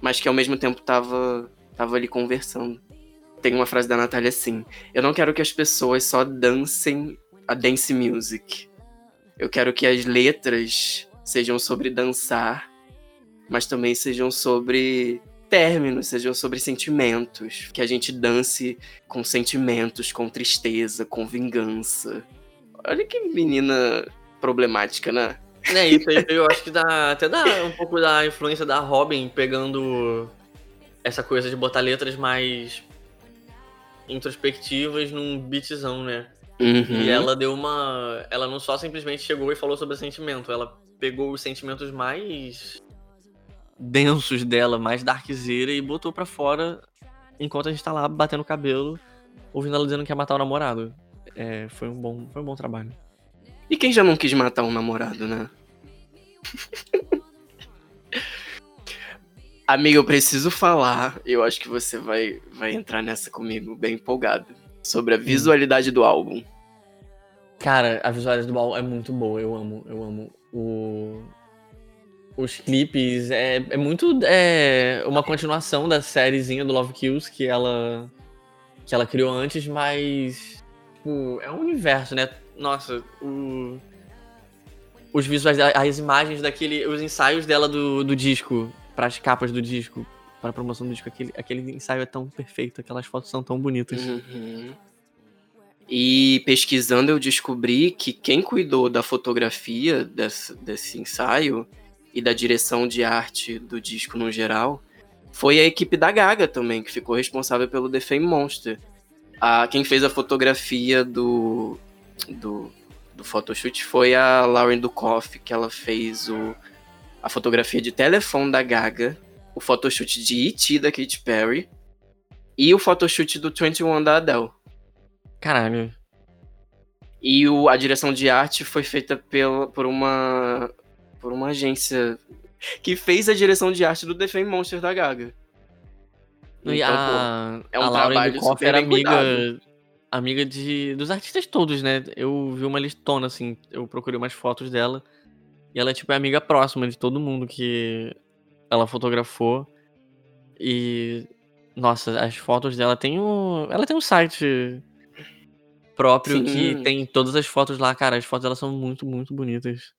mas que ao mesmo tempo tava, tava ali conversando. Tem uma frase da Natália assim: Eu não quero que as pessoas só dancem a dance music. Eu quero que as letras sejam sobre dançar, mas também sejam sobre términos, sejam sobre sentimentos. Que a gente dance com sentimentos, com tristeza, com vingança. Olha que menina problemática, né? É, isso aí eu acho que dá até dá um pouco da influência da Robin pegando essa coisa de botar letras mais introspectivas num beatzão, né? Uhum. E ela deu uma. Ela não só simplesmente chegou e falou sobre sentimento, ela pegou os sentimentos mais densos dela, mais darkzeira, e botou pra fora enquanto a gente tá lá batendo o cabelo, ouvindo ela dizendo que ia matar o namorado. É, foi, um bom, foi um bom trabalho. E quem já não quis matar um namorado, né? Amigo, eu preciso falar. Eu acho que você vai, vai entrar nessa comigo bem empolgado. Sobre a visualidade do álbum. Cara, a visualidade do álbum é muito boa. Eu amo, eu amo. O... Os clipes é, é muito é, uma continuação da sériezinha do Love Kills que ela que ela criou antes, mas tipo, é um universo, né? Nossa, o os visuais, as imagens daquele, os ensaios dela do, do disco, para as capas do disco, para a promoção do disco, aquele, aquele ensaio é tão perfeito, aquelas fotos são tão bonitas. Uhum. E pesquisando eu descobri que quem cuidou da fotografia desse, desse ensaio e da direção de arte do disco no geral foi a equipe da Gaga também, que ficou responsável pelo The Fame Monster. A, quem fez a fotografia do, do, do photoshoot foi a Lauren Dukoff, que ela fez o, a fotografia de telefone da Gaga, o photoshoot de E.T. da Katy Perry e o photoshoot do 21 da Adele. Caralho. E o, a direção de arte foi feita pela, por uma por uma agência que fez a direção de arte do The Fame Monster da Gaga. Então, e a, pô, é um a trabalho super era amiga, cuidado amiga de dos artistas todos, né? Eu vi uma listona, assim, eu procurei umas fotos dela. E ela é, tipo, é amiga próxima de todo mundo que ela fotografou. E. Nossa, as fotos dela tem um. Ela tem um site próprio Sim. que tem todas as fotos lá, cara. As fotos dela são muito, muito bonitas.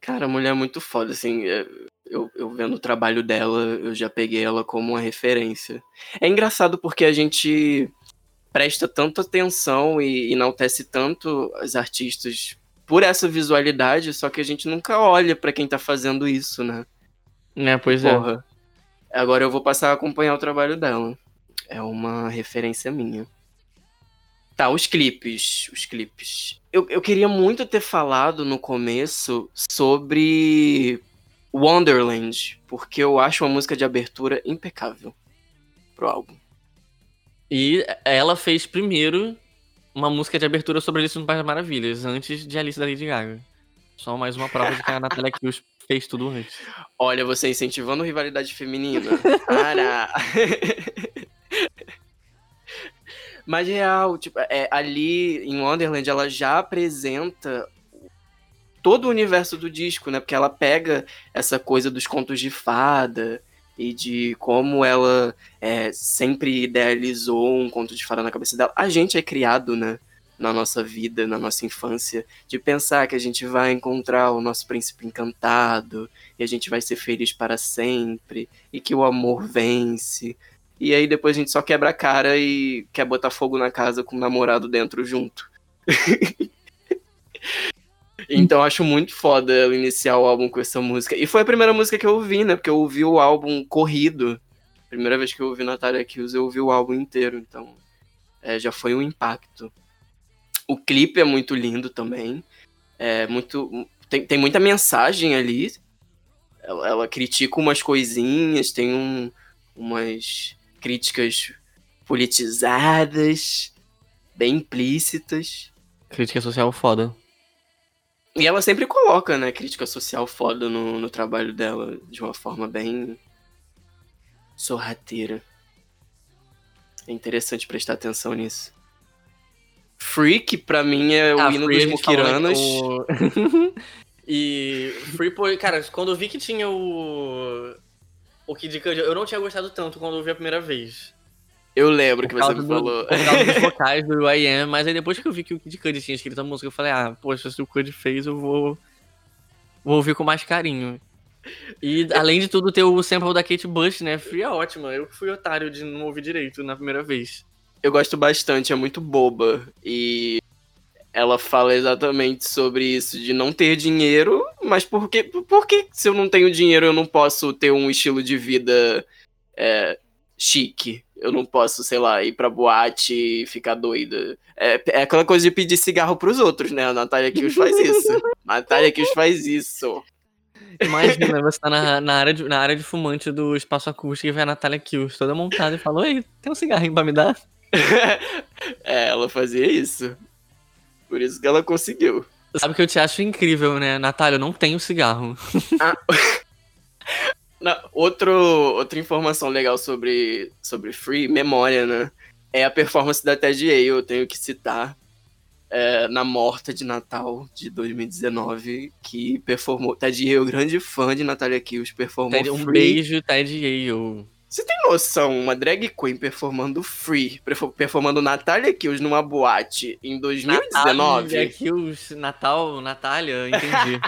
Cara, a mulher é muito foda, assim. É, eu, eu vendo o trabalho dela, eu já peguei ela como uma referência. É engraçado porque a gente presta tanta atenção e enaltece tanto os artistas por essa visualidade, só que a gente nunca olha para quem tá fazendo isso, né? É, pois é. Porra. é. Agora eu vou passar a acompanhar o trabalho dela. É uma referência minha. Tá, os clipes. Os clipes. Eu, eu queria muito ter falado no começo sobre Wonderland, porque eu acho uma música de abertura impecável pro álbum. E ela fez primeiro uma música de abertura sobre Alice no País das Maravilhas, antes de Alice da Lady Gaga. Só mais uma prova de que a Natalia Cruz fez tudo antes. Olha, você incentivando rivalidade feminina. Para! Mas real, tipo, é, ali em Wonderland ela já apresenta todo o universo do disco, né? Porque ela pega essa coisa dos contos de fada, e de como ela é, sempre idealizou um conto de fada na cabeça dela. A gente é criado, né? Na nossa vida, na nossa infância, de pensar que a gente vai encontrar o nosso príncipe encantado e a gente vai ser feliz para sempre e que o amor vence. E aí depois a gente só quebra a cara e quer botar fogo na casa com o namorado dentro junto. Então acho muito foda eu iniciar o álbum com essa música. E foi a primeira música que eu ouvi, né? Porque eu ouvi o álbum corrido. Primeira vez que eu ouvi Natalia Kills, eu ouvi o álbum inteiro. Então é, já foi um impacto. O clipe é muito lindo também. É muito. Tem, tem muita mensagem ali. Ela, ela critica umas coisinhas, tem um, umas críticas politizadas, bem implícitas. Crítica social foda. E ela sempre coloca, né, crítica social foda no, no trabalho dela, de uma forma bem sorrateira. É interessante prestar atenção nisso. Freak, pra mim, é o ah, hino dos Mukiranas. O... e Free, cara, quando eu vi que tinha o. O Kid Cudi, eu não tinha gostado tanto quando eu vi a primeira vez. Eu lembro que você me do- falou. Por causa dos vocais do I.M., mas aí depois que eu vi que o Kid Cudi tinha escrito a música, eu falei, ah, poxa, se o Cudi fez, eu vou. Vou ouvir com mais carinho. E além de tudo, ter o sample da Kate Bush, né? Free é ótima. Eu que fui otário de não ouvir direito na primeira vez. Eu gosto bastante, é muito boba. E ela fala exatamente sobre isso, de não ter dinheiro, mas por que, por que se eu não tenho dinheiro eu não posso ter um estilo de vida é, chique? Eu não posso, sei lá, ir pra boate e ficar doida. É, é aquela coisa de pedir cigarro pros outros, né? A Natália Kills faz isso. Natália Kills faz isso. Imagina, você tá na, na, área de, na área de fumante do espaço acústico e vê a Natália Kills toda montada e fala, oi, tem um cigarrinho pra me dar? é, ela fazia isso. Por isso que ela conseguiu. Sabe que eu te acho incrível, né? Natália, eu não tenho cigarro. Na- outro, outra informação legal sobre, sobre Free, memória, né? É a performance da Ted A, eu tenho que citar. é, na Morta de Natal de 2019, que performou. Ted A, o grande fã de Natalia Kills, performou Ted, um Free. beijo, Ted Yale. Você tem noção, uma drag queen performando Free, perfor- performando Natalia Kills numa boate em 2019? Natália Kills, Natal, Natália, entendi.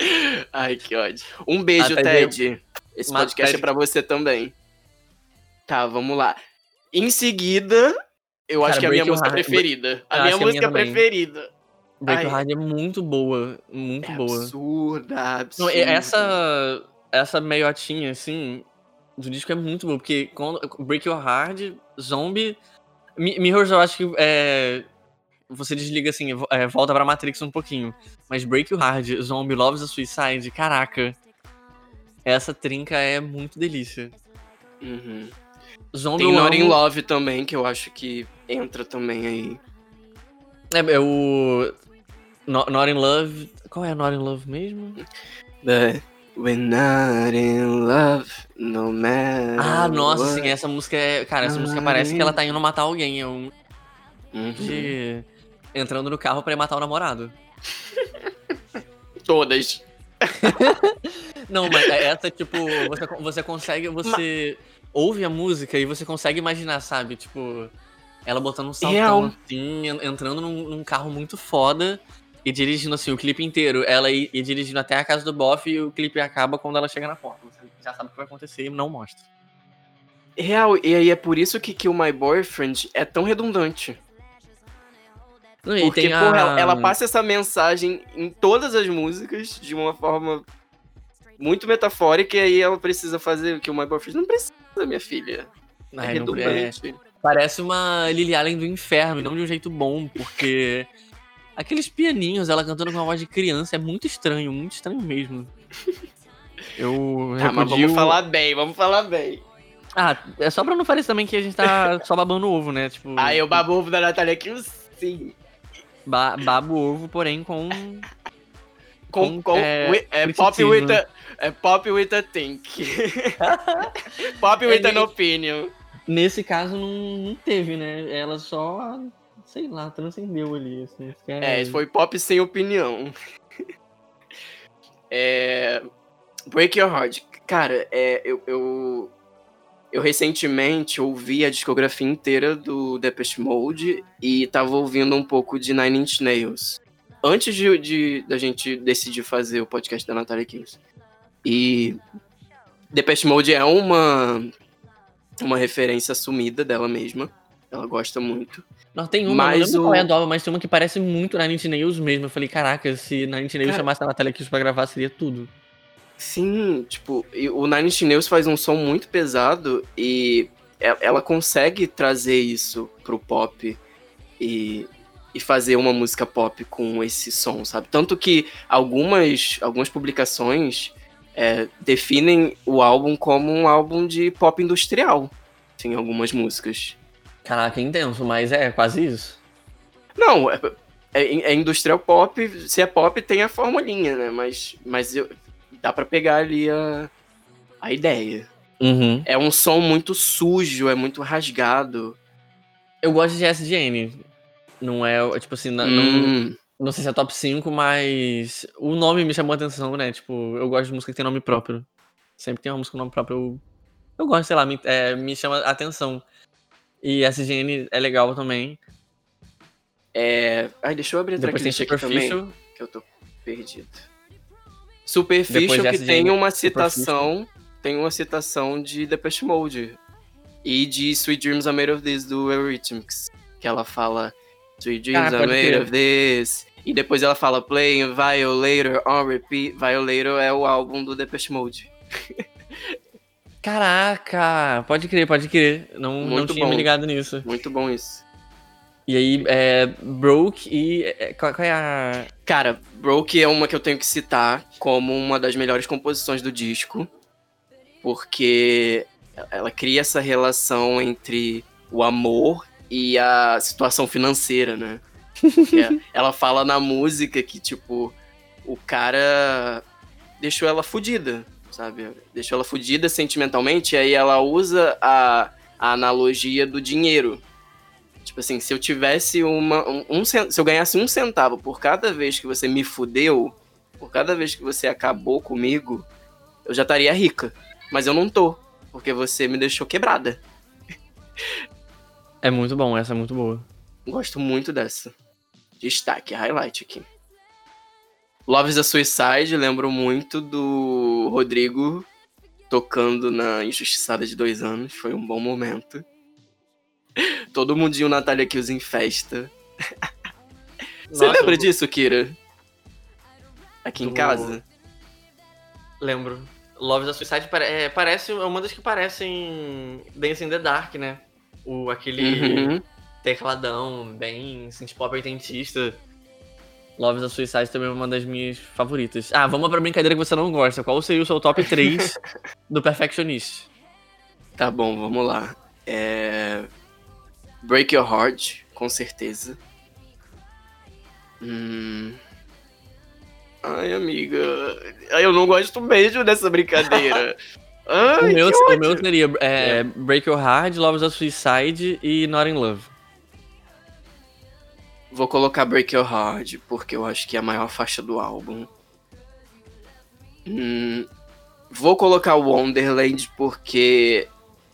Ai, que ódio. Um beijo, Ah, Ted. Esse Mas, podcast Ted- é pra você também. Tá, vamos lá. Em seguida, eu Cara, acho que é a minha música Heart- preferida. A minha é a música minha preferida. Break. Your Heart é muito boa, muito É boa. absurda, Não, absurda. e essa, essa meiotinha, assim, do disco é muito boa, porque quando, Break Your Heart, Zombie... Mi- Mirrors eu acho que é, você desliga assim, é, volta pra Matrix um pouquinho. Mas Break Your Heart, Zombie, Loves a Suicide, caraca. Essa trinca é muito delícia. Uhum. Zombie Tem Not in Love também, que eu acho que entra também aí. É, é o... Not, Not in Love... Qual é Not in Love mesmo? The We're not in love, no matter Ah, nossa, what. sim, essa música é... Cara, essa música parece que ela tá indo matar alguém. É um... Uhum. de entrando no carro pra ir matar o namorado. Todas. Não, mas é essa, tipo, você, você consegue, você ouve a música e você consegue imaginar, sabe? Tipo, ela botando um saltão Real. assim, en- entrando num, num carro muito foda e dirigindo assim o clipe inteiro. Ela ir, ir dirigindo até a casa do Boff e o clipe acaba quando ela chega na porta. Você já sabe o que vai acontecer e não mostra. Real, e aí é por isso que Kill My Boyfriend é tão redundante. Não, Porque, a- porra, ela, ela passa essa mensagem em todas as músicas de uma forma muito metafórica e aí ela precisa fazer o que o My Boyfriend não precisa, minha filha. É Ai, não- é, redundante. Parece uma Lily Allen do inferno, e não de um jeito bom, porque aqueles pianinhos, ela cantando com uma voz de criança, é muito estranho, muito estranho mesmo. Eu Tá, mas repudio- vamos falar bem, vamos falar bem. Ah, é só pra não parecer também que a gente tá só babando ovo, né? Tipo, Aí eu babo ovo da Natália Kill, sim. ba babo ovo, porém com... Com, Com, com, é, é, pop with a, é pop with a think. pop with É, an opinion. Nesse caso não, não teve, né? Ela só, sei lá, transcendeu ali, assim. que É, foi pop sem opinião. É, Break Your Heart. Cara, é, eu, eu, eu recentemente ouvi a discografia inteira do Depeche Mode e tava ouvindo um pouco de Nine Inch Nails. Antes de, de da gente decidir fazer o podcast da Natalia Kills. E Depeche Mode é uma, uma referência assumida dela mesma. Ela gosta muito. Não, tem uma, Mas não lembro o- qual é a nova, mas tem uma que parece muito Nine Inch Nails mesmo. Eu falei, caraca, se Nine Inch Nails Cara- chamasse a Natália Kiss pra gravar, seria tudo. Sim, tipo, o Nine Inch Nails faz um som muito pesado e ela consegue trazer isso pro pop e, e fazer uma música pop com esse som, sabe? Tanto que algumas, algumas publicações é, definem o álbum como um álbum de pop industrial, em algumas músicas. Caraca, intenso, mas é quase isso. Não, é, é- é industrial pop, se é pop tem a formulinha, né? Mas, mas eu- dá pra pegar ali a, a ideia. Uhum. É um som muito sujo, é muito rasgado. Eu gosto de SGN. Não é, tipo assim, não, não, Hum, não sei se é top 5, mas o nome me chamou a atenção, né? Tipo, eu gosto de música que tem nome próprio. Sempre tem uma música com nome próprio, eu eu gosto, sei lá, me, é, me chama a atenção. E SGN é legal também. É. Ai, deixa eu abrir a tracklist aqui também, Superficial. que eu tô perdido. Superficial que tem uma citação. Tem uma citação de Depeche Mode. E de Sweet Dreams Are Made of This, do Eurythmics. Que ela fala. Sweet Dreams Ah, are made of this. E depois ela fala Playing Violator on repeat. Violator é o álbum do Depeche Mode. Caraca, pode crer, pode crer. Não, não Muito tinha bom. me ligado nisso. Muito bom isso. E aí, é, Broke e. é, qual, qual é a. Cara, Broke é uma que eu tenho que citar como uma das melhores composições do disco. Porque ela cria essa relação entre o amor e a situação financeira, né? Porque ela fala na música que, tipo, o cara deixou ela fudida, sabe? Deixou ela fudida sentimentalmente, e aí ela usa a, a analogia do dinheiro. Tipo assim, se eu tivesse uma. Um, um se eu ganhasse um centavo por cada vez que você me fudeu, por cada vez que você acabou comigo, eu já estaria rica. Mas eu não tô, porque você me deixou quebrada. É muito bom, essa é muito boa. Gosto muito dessa. Destaque, highlight aqui. Love is a Suicide, lembro muito do Rodrigo tocando na Injustiçada de dois anos. Foi um bom momento. Todo mundinho Natália Kills em festa. Você Nossa, lembra eu- disso, Kira? Aqui em Do- casa? Lembro. Love the Suicide é, parece é uma das que parecem Dance in the Dark, né? O, aquele Uhum. tecladão bem synth pop oitentista. Love the Suicide também é uma das minhas favoritas. Ah, vamos pra brincadeira que você não gosta. Qual seria o seu top 3 do Perfectionist? Tá bom, vamos lá. É... Break Your Heart, com certeza. Hum... Ai, amiga. Ai, eu não gosto mesmo dessa brincadeira. Ai, o, meu, o meu seria é, Break Your Heart, Love the Suicide e Not in Love. Vou colocar Break Your Heart, porque eu acho que é a maior faixa do álbum. Hum, vou colocar Wonderland, porque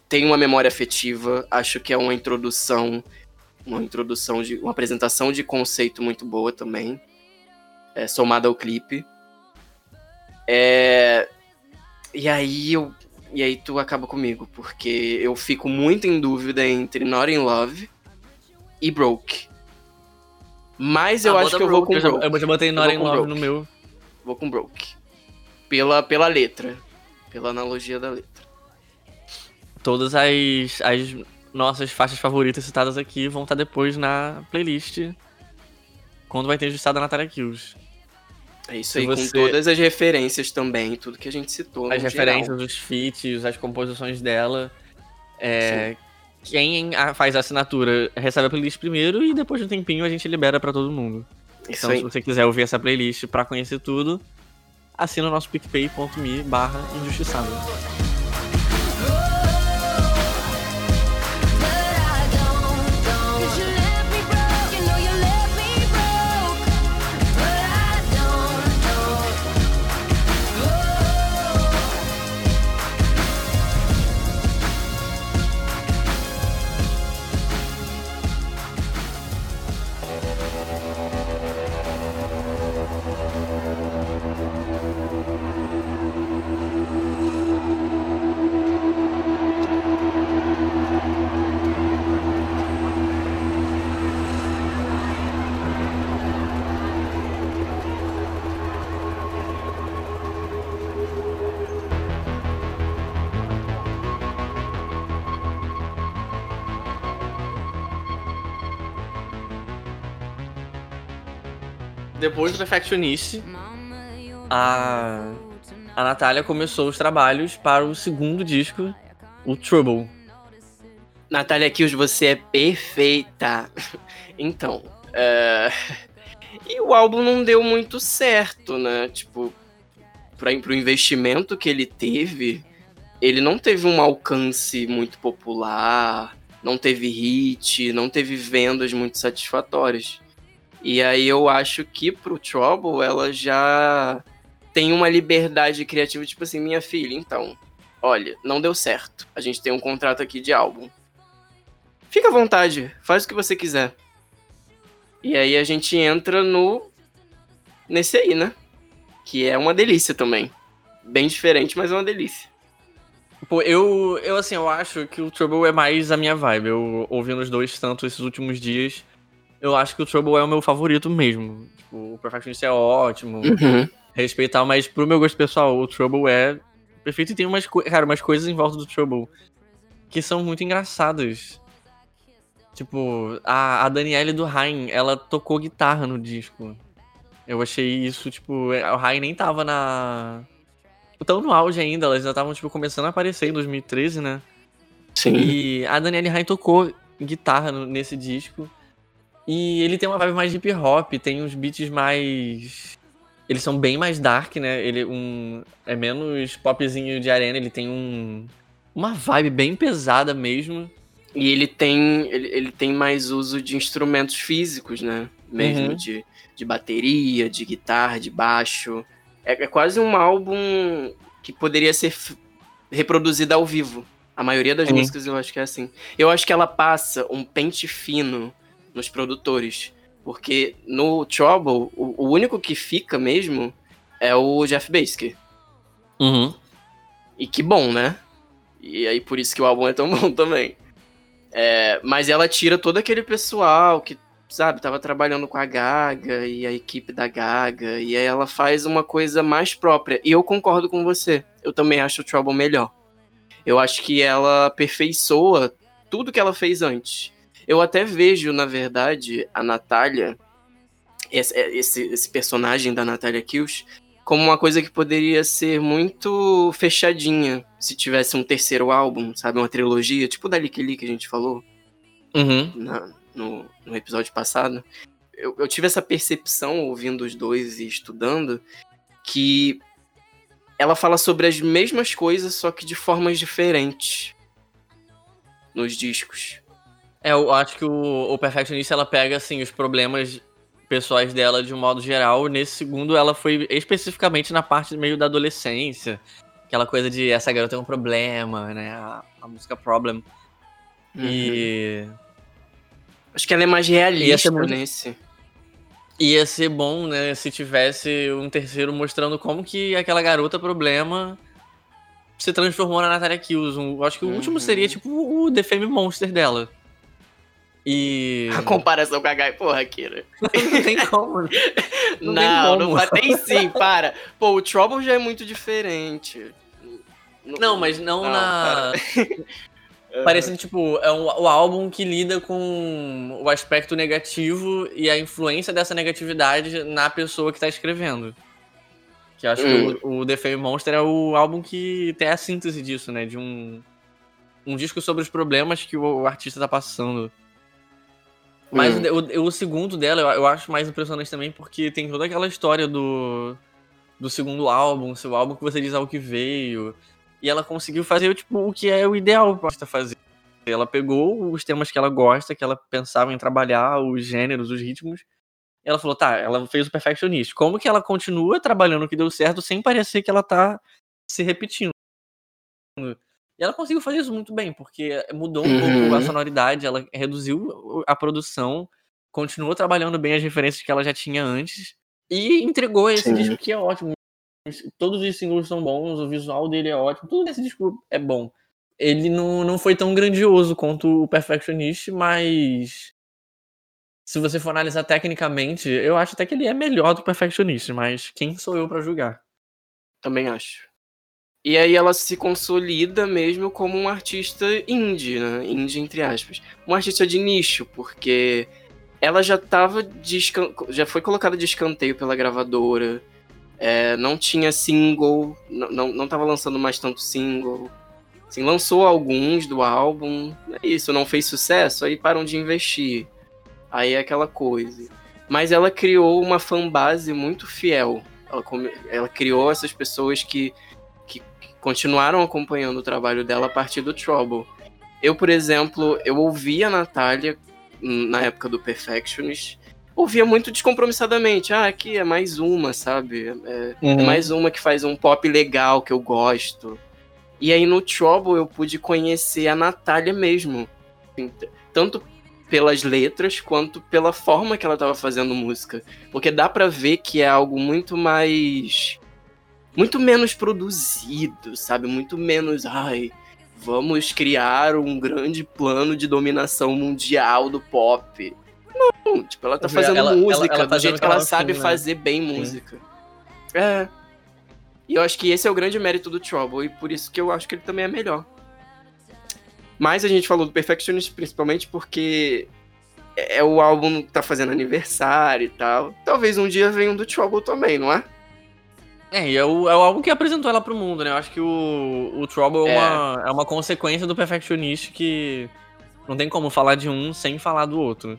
tem uma memória afetiva. Acho que é uma introdução. Uma introdução de. Uma apresentação de conceito muito boa também. É, somada ao clipe. É, e aí eu. E aí tu acaba comigo, porque eu fico muito em dúvida entre Not in Love e Broke. Mas eu Ah, acho que eu vou com eu já- Broke. Eu já botei Not in Love no meu. Vou com Broke. Pela, pela letra. Pela analogia da letra. Todas as, as nossas faixas favoritas citadas aqui vão estar depois na playlist. Quando vai ter justiçada Natália Kills. É isso Se aí, você- com todas as referências também, tudo que a gente citou. As referências, geral. os feats, as composições dela. É, quem faz a assinatura recebe a playlist primeiro e depois de um tempinho a gente libera pra todo mundo. Isso Então, aí. se você quiser ouvir essa playlist pra conhecer tudo, assina o nosso picpay.me barra injustiçado. Depois do Perfectionist, a, a Natália começou os trabalhos para o segundo disco, o Trouble. Natália Kills, você é perfeita. Então, é... e o álbum não deu muito certo, né? Tipo, pra, pro investimento que ele teve, ele não teve um alcance muito popular, não teve hit, não teve vendas muito satisfatórias. E aí eu acho que pro Trouble ela já tem uma liberdade criativa, tipo assim, minha filha, então, olha, não deu certo. A gente tem um contrato aqui de álbum. Fica à vontade, faz o que você quiser. E aí a gente entra no nesse aí, né? Que é uma delícia também. Bem diferente, mas é uma delícia. Pô, eu, eu assim, eu acho que o Trouble é mais a minha vibe. Eu ouvindo os dois tanto esses últimos dias, eu acho que o Trouble é o meu favorito mesmo. Tipo, o Perfectionist é ótimo, Uhum. respeitar, mas pro meu gosto pessoal, o Trouble é perfeito e tem umas, cara, umas coisas em volta do Trouble que são muito engraçadas. Tipo, a, a Daniele do Rain, ela tocou guitarra no disco. Eu achei isso, tipo, é, o Rain nem tava na. Tão no auge ainda, elas já estavam, tipo, começando a aparecer em 2013, né? Sim. E a Danielle Rain tocou guitarra no- nesse disco. E ele tem uma vibe mais hip hop, tem uns beats mais. Eles são bem mais dark, né? Ele um é menos popzinho de arena, ele tem um uma vibe bem pesada mesmo. E ele tem, ele, ele tem mais uso de instrumentos físicos, né? Mesmo Uhum. de, de bateria, de guitarra, de baixo. É, é quase um álbum que poderia ser reproduzido ao vivo. A maioria das Sim. músicas eu acho que é assim. Eu acho que ela passa um pente fino nos produtores. Porque no Trouble, o, o único que fica mesmo é o Jeff Basker. Uhum. E que bom, né? E aí por isso que o álbum é tão bom também. É, mas ela tira todo aquele pessoal que, sabe, tava trabalhando com a Gaga e a equipe da Gaga. E aí ela faz uma coisa mais própria. E eu concordo com você. Eu também acho o Trouble melhor. Eu acho que ela aperfeiçoa tudo que ela fez antes. Eu até vejo, na verdade, a Natália, esse, esse, esse personagem da Natália Kills, como uma coisa que poderia ser muito fechadinha se tivesse um terceiro álbum, sabe? Uma trilogia, tipo da Lick que a gente falou Uhum. na- no, no episódio passado. Eu, eu tive essa percepção ouvindo os dois e estudando que ela fala sobre as mesmas coisas, só que de formas diferentes nos discos. É, eu acho que o, o Perfectionista ela pega assim os problemas pessoais dela de um modo geral. Nesse segundo, ela foi especificamente na parte meio da adolescência. Aquela coisa de essa garota tem um problema, né? A, a música Problem. Uhum. E Acho que ela é mais realista muito- nesse. ia ser bom, né, se tivesse um terceiro mostrando como que aquela garota problema se transformou na Natalia Kills. Um- eu acho que o último Uhum. seria tipo o The Fame Monster dela. E. A comparação com a Gai, porra, Kira. não tem como. Não tem Não, não, como. fa- tem sim, para. Pô, o Trouble já é muito diferente. Não, mas não, Não, na. Parecendo, tipo, é um, o álbum que lida com o aspecto negativo e a influência dessa negatividade na pessoa que tá escrevendo. Que eu acho Hum. que o, o The Fame Monster é o álbum que tem a síntese disso, né? De um, um disco sobre os problemas que o, o artista tá passando. Mas Hum. o, o segundo dela eu, eu acho mais impressionante também porque tem toda aquela história do, do segundo álbum, seu álbum que você diz ao que veio. E ela conseguiu fazer tipo, o que é o ideal pra artista fazer. Ela pegou os temas que ela gosta, que ela pensava em trabalhar, os gêneros, os ritmos. E ela falou, tá, ela fez o Perfectionist. Como que ela continua trabalhando o que deu certo sem parecer que ela tá se repetindo? E ela conseguiu fazer isso muito bem, porque mudou um Uhum. pouco a sonoridade, ela reduziu a produção, continuou trabalhando bem as referências que ela já tinha antes e entregou esse Sim. disco que é ótimo. Todos os singles são bons, o visual dele é ótimo, tudo nesse disco é bom. Ele não, não foi tão grandioso quanto o Perfectionist, mas se você for analisar tecnicamente, eu acho até que ele é melhor do Perfectionist, mas quem sou eu pra julgar? Também acho. E aí ela se consolida mesmo como um artista indie, né? Indie entre aspas. Um artista de nicho, porque ela já tava de escan- já foi colocada de escanteio pela gravadora. é, não tinha single, não, não, tava lançando mais tanto single. Assim, lançou alguns do álbum, é isso, não fez sucesso, aí param de investir. Aí é aquela coisa. Mas ela criou uma fanbase muito fiel. Ela, ela criou essas pessoas que continuaram acompanhando o trabalho dela a partir do Trouble. Eu, por exemplo, eu ouvia a Natália na época do Perfectionist. Ouvia muito descompromissadamente. Ah, aqui é mais uma, sabe? É, é Uhum. mais uma que faz um pop legal que eu gosto. E aí no Trouble eu pude conhecer a Natália mesmo. Tanto pelas letras quanto pela forma que ela tava fazendo música. Porque dá pra ver que é algo muito mais. Muito menos produzido, sabe? Muito menos. Ai, vamos criar um grande plano de dominação mundial do pop. Não, tipo, ela tá Ela- fazendo ela- música ela do fazendo jeito que ela ela sabe né? fazer bem música. É. E eu acho que esse é o grande mérito do Trouble, e por isso que eu acho que ele também é melhor. Mas a gente falou do Perfectionist principalmente porque é o álbum que tá fazendo aniversário e tal. Talvez um dia venha um do Trouble também, não é? É, e é o, é o álbum que apresentou ela pro mundo, né? Eu acho que o, o Trouble é, É. uma, é uma consequência do Perfectionist que não tem como falar de um sem falar do outro.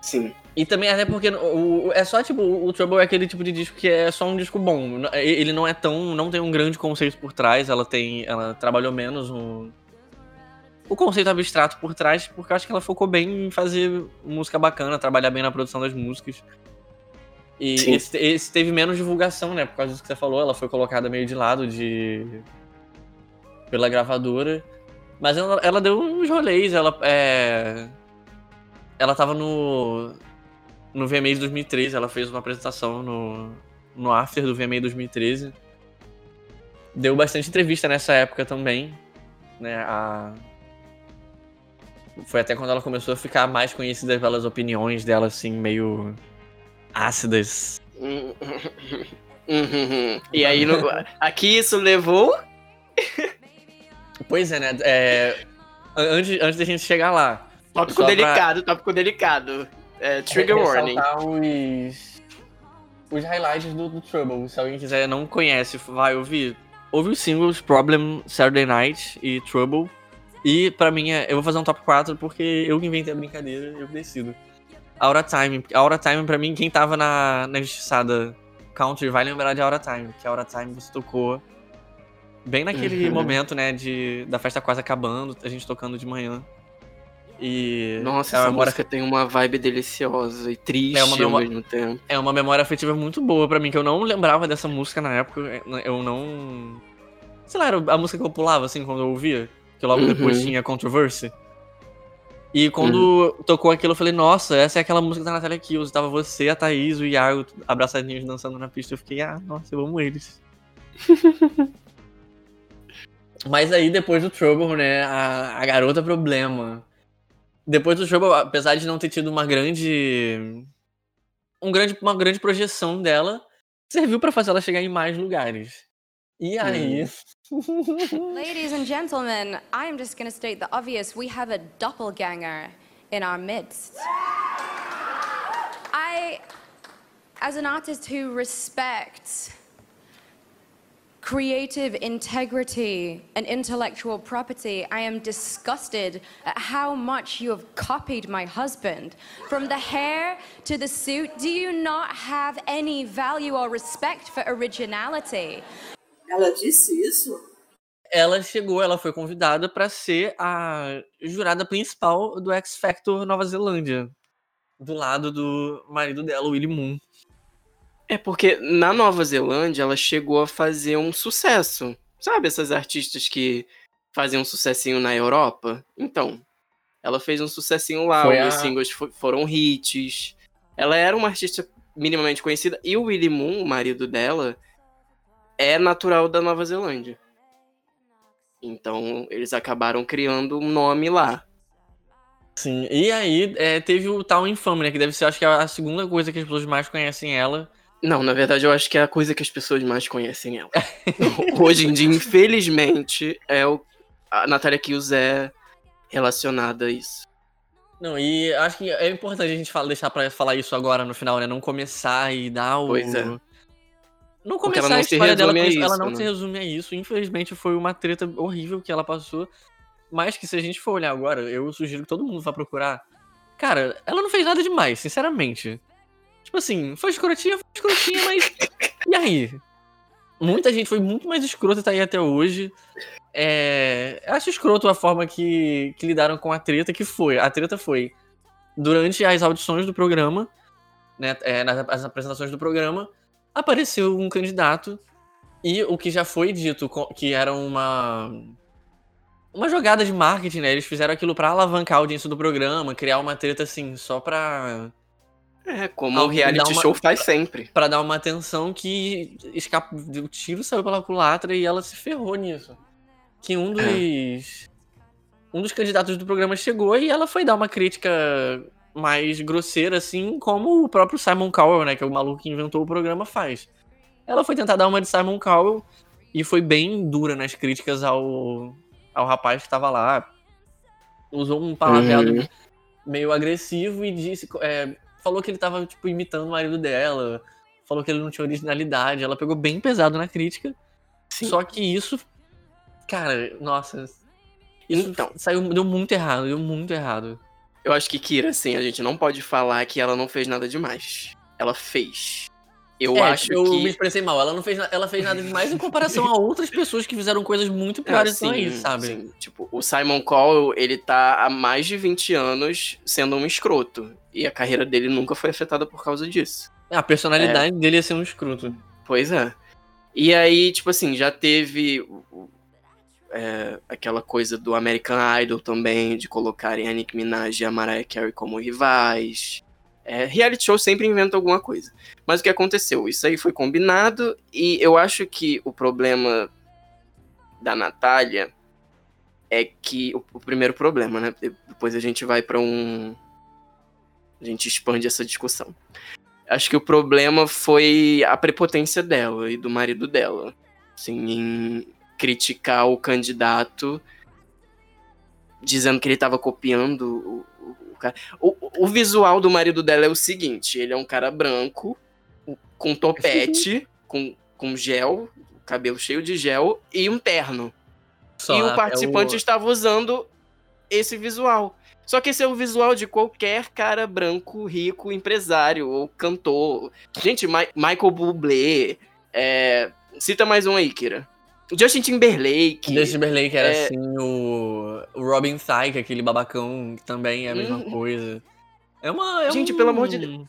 Sim. E também até porque o, o- é só, tipo, o Trouble é aquele tipo de disco que é só um disco bom. Ele não é tão. não tem um grande conceito por trás, ela tem. Ela trabalhou menos o. O conceito abstrato por trás, porque eu acho que ela focou bem em fazer música bacana, trabalhar bem na produção das músicas. E esse, esse teve menos divulgação, né? Por causa disso que você falou, ela foi colocada meio de lado de. pela gravadora. Mas ela, ela deu uns rolês, ela é. Ela tava no. No VMA de 2013, ela fez uma apresentação no, no After do VMA 2013. Deu bastante entrevista nessa época também. Né, a... Foi até quando ela começou a ficar mais conhecida pelas opiniões dela, assim, meio ácidas. E aí, no- aqui isso levou. Pois é, né? É, Antes, antes da gente chegar lá. Tópico pra- delicado, tópico delicado. É, trigger warning. Os, os highlights do, do Trouble. Se alguém quiser não conhece, vai ouvir. Ouve os singles Problem, Saturday Night e Trouble. E pra mim, é- eu vou fazer um top 4 porque eu inventei a brincadeira, eu decido. Aura Time. Aura Time, pra mim, quem tava na, na injustiçada country vai lembrar de Aura Time. Que Aura Time você tocou bem naquele Uhum. momento, né, de, da festa quase acabando, a gente tocando de manhã. E Nossa, é essa memória música tem uma vibe deliciosa e triste É uma ao memó- mesmo tempo. É uma memória afetiva muito boa pra mim, que eu não lembrava dessa música na época. Eu não. Sei lá, era a música que eu pulava assim quando eu ouvia. Que logo depois Uhum. tinha Controversy. E quando tocou aquilo, eu falei, nossa, essa é aquela música da Natália Kills. Tava você, a Thaís, o Iago abraçadinhos dançando na pista. Eu fiquei, ah, nossa, eu amo eles. Mas aí, depois do Trouble, né, a, a garota problema. Depois do Trouble, apesar de não ter tido uma grande um grande, uma grande projeção dela serviu pra fazer ela chegar em mais lugares. E aí. Ladies and gentlemen, I am just going to state the obvious. We have a doppelganger in our midst. I, as an artist who respects creative integrity and intellectual property, I am disgusted at how much you have copied my husband. From the hair to the suit, do you not have any value or respect for originality? Ela disse isso? ela chegou, ela foi convidada pra ser a jurada principal do X Factor Nova Zelândia. Do lado do marido dela, Willie Moon. É porque na Nova Zelândia ela chegou a fazer um sucesso. Sabe essas artistas que fazem um sucessinho na Europa? Então, ela fez um sucessinho lá, Foi os a- singles fo- foram hits. Ela era uma artista minimamente conhecida e o Willie Moon, o marido dela, é natural da Nova Zelândia. Então, eles acabaram criando um nome lá. Sim, e aí é, teve o tal infame, né? Que deve ser, acho que a segunda coisa que as pessoas mais conhecem ela. Não, na verdade, eu acho que é a coisa que as pessoas mais conhecem ela. Hoje em dia, infelizmente, é o a Natália Kills é relacionada a isso. Não, e acho que é importante a gente deixar pra falar isso agora no final, né? Não começar e dar o. Pois é. Não começar a história dela a isso. Ela não né? se resume a isso. Infelizmente foi uma treta horrível que ela passou. Mas que se a gente for olhar agora, eu sugiro que todo mundo vá procurar. Cara, ela não fez nada demais, sinceramente. Tipo assim, foi escrotinha, foi escrotinha, mas. e aí? Muita gente foi muito mais escrota e tá aí até hoje. É... Acho escroto a forma que, que lidaram com a treta, que foi. A treta foi durante as audições do programa, né? é, nas, as apresentações do programa, apareceu um candidato E o que já foi dito, que era uma. Uma jogada de marketing, né? Eles fizeram aquilo pra alavancar a audiência do programa, criar uma treta assim, só pra. É, como o reality uma- show faz sempre. Pra dar uma atenção que escapa... o tiro saiu pela culatra e ela se ferrou nisso. Que um dos. Um dos candidatos do programa chegou e ela foi dar uma crítica mais grosseira, assim, como o próprio Simon Cowell, né? Que é o maluco que inventou o programa, faz. Ela foi tentar dar uma de Simon Cowell e foi bem dura nas críticas ao, ao rapaz que tava lá. Usou um palavreado Uhum. meio agressivo e disse. é, falou que ele tava, tipo, imitando o marido dela. Falou que ele não tinha originalidade. Ela pegou bem pesado na crítica. Sim. Só que isso. Cara, nossa. Isso Então. saiu, deu muito errado, deu muito errado. Eu acho que Kira, assim, a gente não pode falar que ela não fez nada demais. Ela fez. Eu É, acho eu me que. expressei mal. Ela não fez, na- ela fez nada demais em comparação a outras pessoas que fizeram coisas muito É, piores sim, assim, isso, sabe? sim. Tipo, o Simon Cowell, ele tá há mais de 20 anos sendo um escroto. E a carreira dele nunca foi afetada por causa disso. A personalidade dele ia ser um escroto. Pois é. E aí, tipo assim, já teve é, aquela coisa do American Idol também, de colocarem a Nicki Minaj e a Mariah Carey como rivais. É, reality show sempre inventa alguma coisa. Mas o que aconteceu? Isso aí foi combinado e eu acho que o problema da Natália é que. O, o primeiro problema, né? Depois a gente vai pra um. A gente expande essa discussão. Acho que o problema foi a prepotência dela e do marido dela. Assim, em criticar o candidato, dizendo que ele tava copiando o, o, o cara. O, o visual do marido dela é o seguinte: ele é um cara branco, com topete, com, com gel, cabelo cheio de gel e um terno. Só e o é participante estava usando esse visual. Só que esse é o visual de qualquer cara branco, rico, empresário ou cantor. Gente, Ma- Michael Bublé. é, Cita mais um aí, Kira. Justin Timberlake. Justin Timberlake era É. assim, o, o Robin Thicke, aquele babacão, que também é a mesma Uhum. coisa. É uma. é Gente, um- pelo amor de Deus.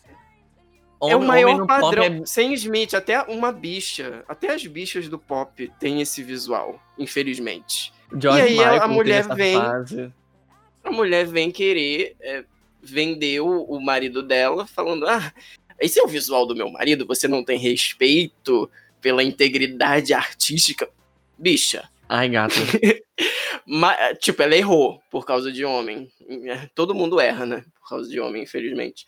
Homem, é o maior padrão. é- Sem Smith, até uma bicha. Até as bichas do pop têm esse visual, infelizmente. George E aí a- a Michael teve mulher vem- fase. a mulher vem querer é, vender o, o marido dela, falando: Ah, esse é o visual do meu marido, você não tem respeito pela integridade artística. Bicha. Ai, gato. Ma- tipo, ela errou por causa de homem. Todo mundo erra, né? Por causa de homem, infelizmente.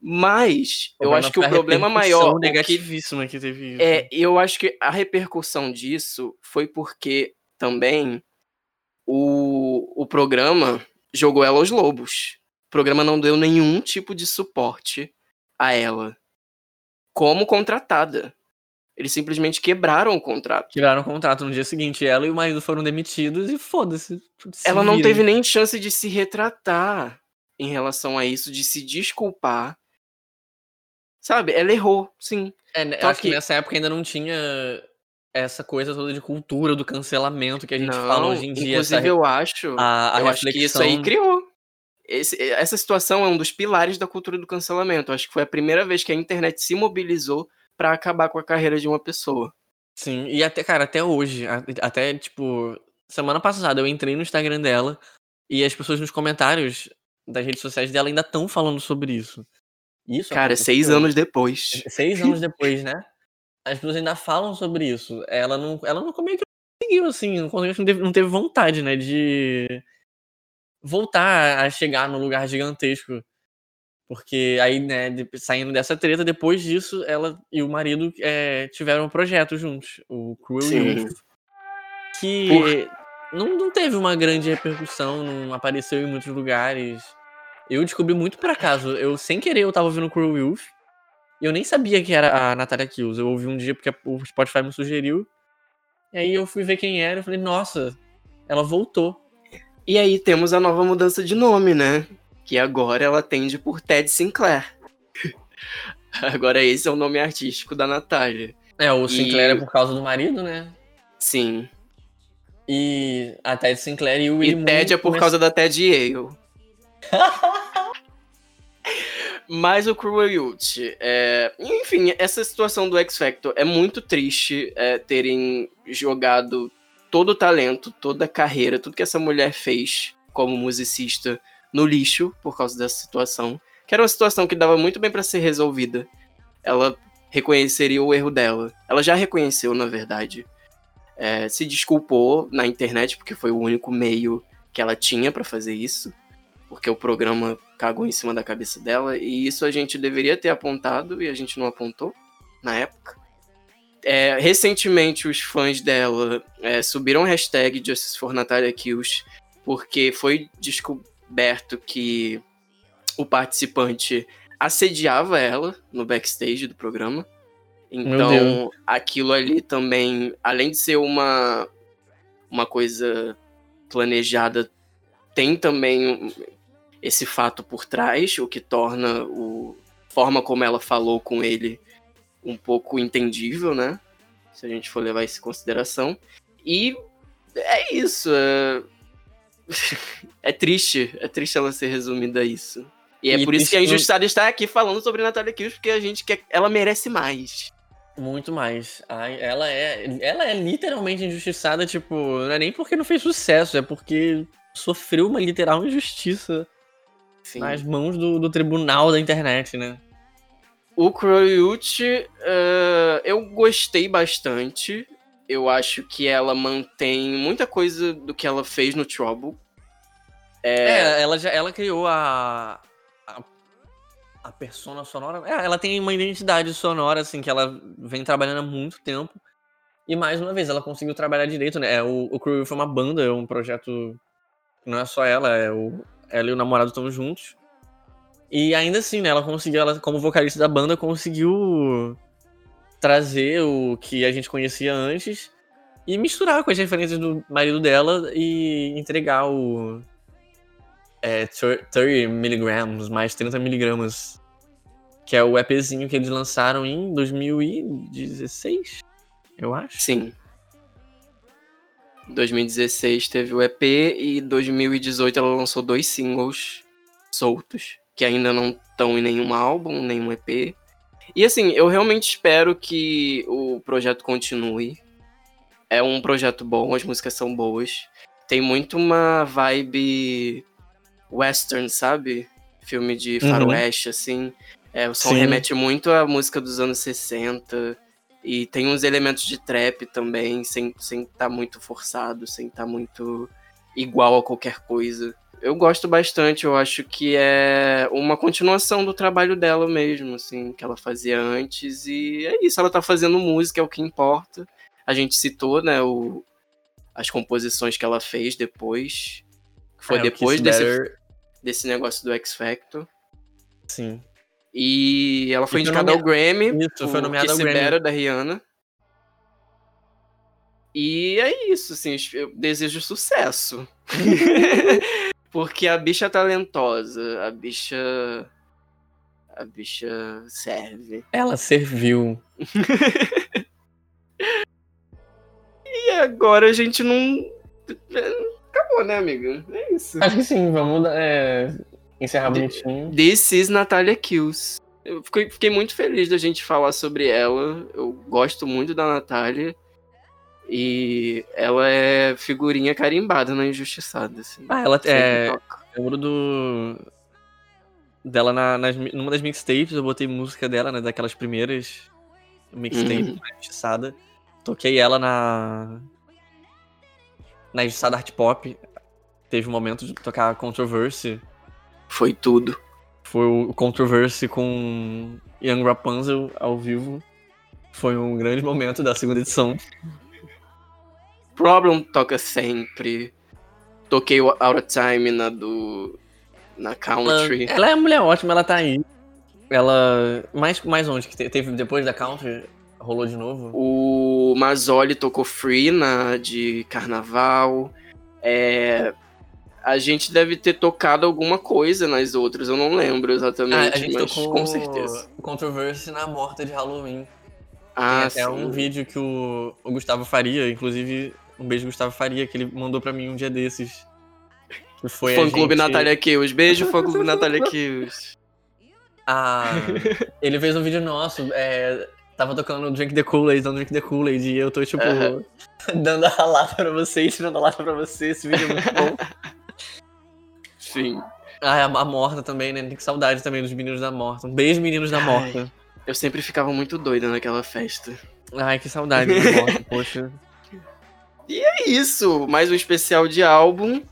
Mas eu acho que o problema maior. que negativíssima que teve isso. é, eu acho que a repercussão disso foi porque também o, o programa jogou ela aos lobos. O programa não deu nenhum tipo de suporte a ela como contratada. Eles simplesmente quebraram o contrato. Tiraram o contrato no dia seguinte. Ela e o marido foram demitidos e foda-se. se Ela não teve nem chance de se retratar em relação a isso, de se desculpar. Sabe? Ela errou, sim. É, Só acho que... que- nessa época ainda não tinha essa coisa toda de cultura do cancelamento que a gente não, fala hoje em dia. inclusive essa, eu acho. a, a eu acho que isso aí reflexão- criou. Esse- essa situação é um dos pilares da cultura do cancelamento. Acho que foi a primeira vez que a internet se mobilizou pra acabar com a carreira de uma pessoa. Sim, e até, cara, até hoje, até, tipo, semana passada eu entrei no Instagram dela e as pessoas nos comentários das redes sociais dela ainda estão falando sobre isso. Isso Cara, aconteceu seis anos depois. Seis anos depois, né? As pessoas ainda falam sobre isso. Ela não, ela não meio que conseguiu, assim, não, conseguiu, não teve vontade, né, de voltar a chegar no lugar gigantesco. Porque aí, né, saindo dessa treta, depois disso, ela e o marido é, tiveram um projeto juntos, o Cruel Sim. Youth. Que não, não teve uma grande repercussão, não apareceu em muitos lugares. Eu descobri muito por acaso. Eu, sem querer, eu tava ouvindo Cruel Youth. E eu nem sabia que era a Natalia Kills. Eu ouvi um dia porque o Spotify me sugeriu. E aí eu fui ver quem era e falei, nossa, ela voltou. E aí temos a nova mudança de nome, né? Que agora ela atende por Ted Sinclair. agora esse é o nome artístico da Natália. É, o E- Sinclair é por causa do marido, né? Sim. E a Ted Sinclair e o E Willie Ted é por causa da Ted Yale. Mas o Cruel Youth, é... enfim, essa situação do X Factor é muito triste é, terem jogado todo o talento, toda a carreira, tudo que essa mulher fez como musicista no lixo por causa dessa situação, que era uma situação que dava muito bem para ser resolvida. Ela reconheceria o erro dela. Ela já reconheceu, na verdade. É, se desculpou na internet porque foi o único meio que ela tinha para fazer isso, porque o programa cagou em cima da cabeça dela e isso a gente deveria ter apontado e a gente não apontou na época. É, recentemente, os fãs dela é, subiram a hashtag Justice for Natalia Kills porque foi descoberto que o participante assediava ela no backstage do programa. Então, aquilo ali também, além de ser uma, uma coisa planejada, tem também esse fato por trás, o que torna o forma como ela falou com ele um pouco entendível, né? Se a gente for levar isso em consideração. E é isso. É, é triste. É triste ela ser resumida a isso. E é e por isso que a Injustiçada está aqui falando sobre Natália Kills, porque a gente quer. Ela merece mais. Muito mais. Ai, ela é. Ela é literalmente injustiçada, tipo, não é nem porque não fez sucesso, é porque sofreu uma literal injustiça Sim. nas mãos do, do tribunal da internet, né? O Croyut, uh, eu gostei bastante. Eu acho que ela mantém muita coisa do que ela fez no Trouble. É, é ela, já, ela criou a, a, a persona sonora. É, ela tem uma identidade sonora, assim, que ela vem trabalhando há muito tempo. E mais uma vez, ela conseguiu trabalhar direito, né? É, o, o Crew foi uma banda, é um projeto. Não é só ela, é o, ela e o namorado estão juntos. E ainda assim, né, ela conseguiu, ela, como vocalista da banda, conseguiu trazer o que a gente conhecia antes e misturar com as referências do marido dela e entregar o é, 30 miligramas, mais 30 miligramas, que é o EPzinho que eles lançaram em 2016, eu acho. Sim. 2016 teve o EP e 2018 ela lançou dois singles soltos, que ainda não estão em nenhum álbum, nenhum EP. E assim, eu realmente espero que o projeto continue. É um projeto bom, as músicas são boas. Tem muito uma vibe western, sabe? Filme de uhum. faroeste, uhum. assim. É, o som Sim. remete muito à música dos anos 60. E tem uns elementos de trap também, sem estar sem tá muito forçado, sem estar tá muito igual a qualquer coisa. Eu gosto bastante, eu acho que é uma continuação do trabalho dela mesmo, assim, que ela fazia antes. E é isso, ela tá fazendo música, é o que importa. A gente citou, né, o, as composições que ela fez depois. Foi é, depois desse, desse negócio do X Factor. Sim. E ela foi, indicada ao Grammy. Isso, foi nomeada ao Grammy. da Rihanna. E é isso, assim, eu desejo sucesso. Porque a bicha é talentosa, a bicha. A bicha serve. Ela serviu. e agora a gente não. Acabou, né, amiga? É isso. Acho que sim, vamos é, encerrar bonitinho. This is Natalia Kills. Eu fiquei, fiquei muito feliz da gente falar sobre ela. Eu gosto muito da Natália. E ela é figurinha carimbada na Injustiçada. Assim. Ah, ela é. lembro do. Dela na, nas, numa das mixtapes, eu botei música dela, né? Daquelas primeiras mixtapes uhum. da Injustiçada. Toquei ela na. Na Injustiçada Art Pop. Teve um momento de tocar Controversy. Foi tudo. Foi o Controversy com Young Rapunzel ao vivo. Foi um grande momento da segunda edição. Problem toca sempre. Toquei Out of Time na do. na Country. Ela, ela é uma mulher ótima, ela tá aí. Ela. Mais, mais onde que teve depois da Country? Rolou de novo? O Mazzoli tocou Free na de Carnaval. É, a gente deve ter tocado alguma coisa nas outras, eu não lembro exatamente, ah, a gente mas tocou com certeza. Controversy na morta de Halloween. Ah, Tem até sim. um vídeo que o, o Gustavo Faria, inclusive um beijo Gustavo Faria, que ele mandou para mim um dia desses. Que foi Fã Clube gente... Natália Kills. Beijo, Fã Clube Natália Kills. Ah, ele fez um vídeo nosso, é, tava tocando Drink the Kool-Aid, dando Drink the Kool-Aid, e eu tô, tipo, dando a lata pra você, ensinando a lata pra você, esse vídeo é muito bom. Sim. ah, a, a Morta também, né? Tem que saudade também dos meninos da Morta. Um beijo, meninos da Ai. Morta. Eu sempre ficava muito doida naquela festa. Ai, que saudade da Morta, poxa. É isso, mais um especial de álbum,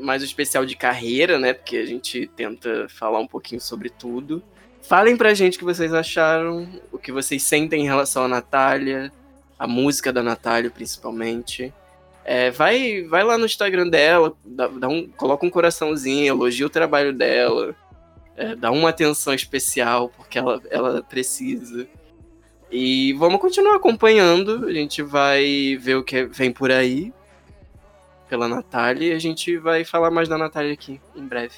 mais um especial de carreira, né? Porque a gente tenta falar um pouquinho sobre tudo. Falem pra gente o que vocês acharam, o que vocês sentem em relação à Natália, a música da Natália, principalmente. É, vai, vai lá no Instagram dela, dá, dá um, coloca um coraçãozinho, elogia o trabalho dela, é, dá uma atenção especial, porque ela, ela precisa. E vamos continuar acompanhando. A gente vai ver o que vem por aí pela Natália e a gente vai falar mais da Natália aqui em breve.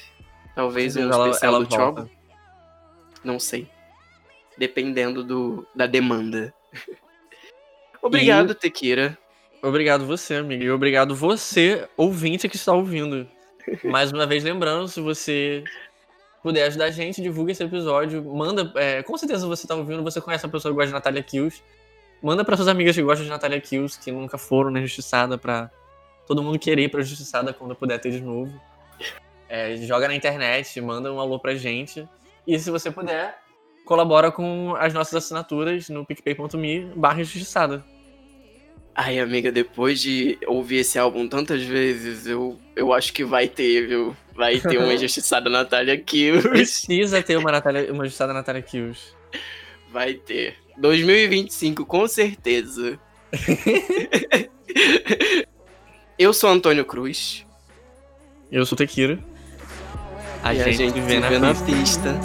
Talvez um Ela- especial ela do. Trouble. Não sei. Dependendo do, da demanda. Obrigado, Tequira. Obrigado você, amiga. E obrigado você, ouvinte que está ouvindo. Mais uma vez, lembrando, se você puder ajudar a gente, divulga esse episódio. Manda. é, com certeza você está ouvindo, você conhece uma pessoa que gosta de Natália Kills. Manda para suas amigas que gostam de Natália Kills, que nunca foram na Justiçada, pra todo mundo querer ir pra Justiçada quando puder ter de novo. É, joga na internet, manda um alô pra gente. E se você puder, colabora com as nossas assinaturas no picpay.me barra Justiçada. Ai, amiga, depois de ouvir esse álbum tantas vezes, eu, eu acho que vai ter, viu? Vai ter uma injustiçada Natália Kills. Precisa ter uma, Natália, uma Justiçada Natália Kills. Vai ter. 2025, com certeza. eu sou Antônio Cruz. Eu sou Tequira. A, e gente, a gente vê na vê na pista.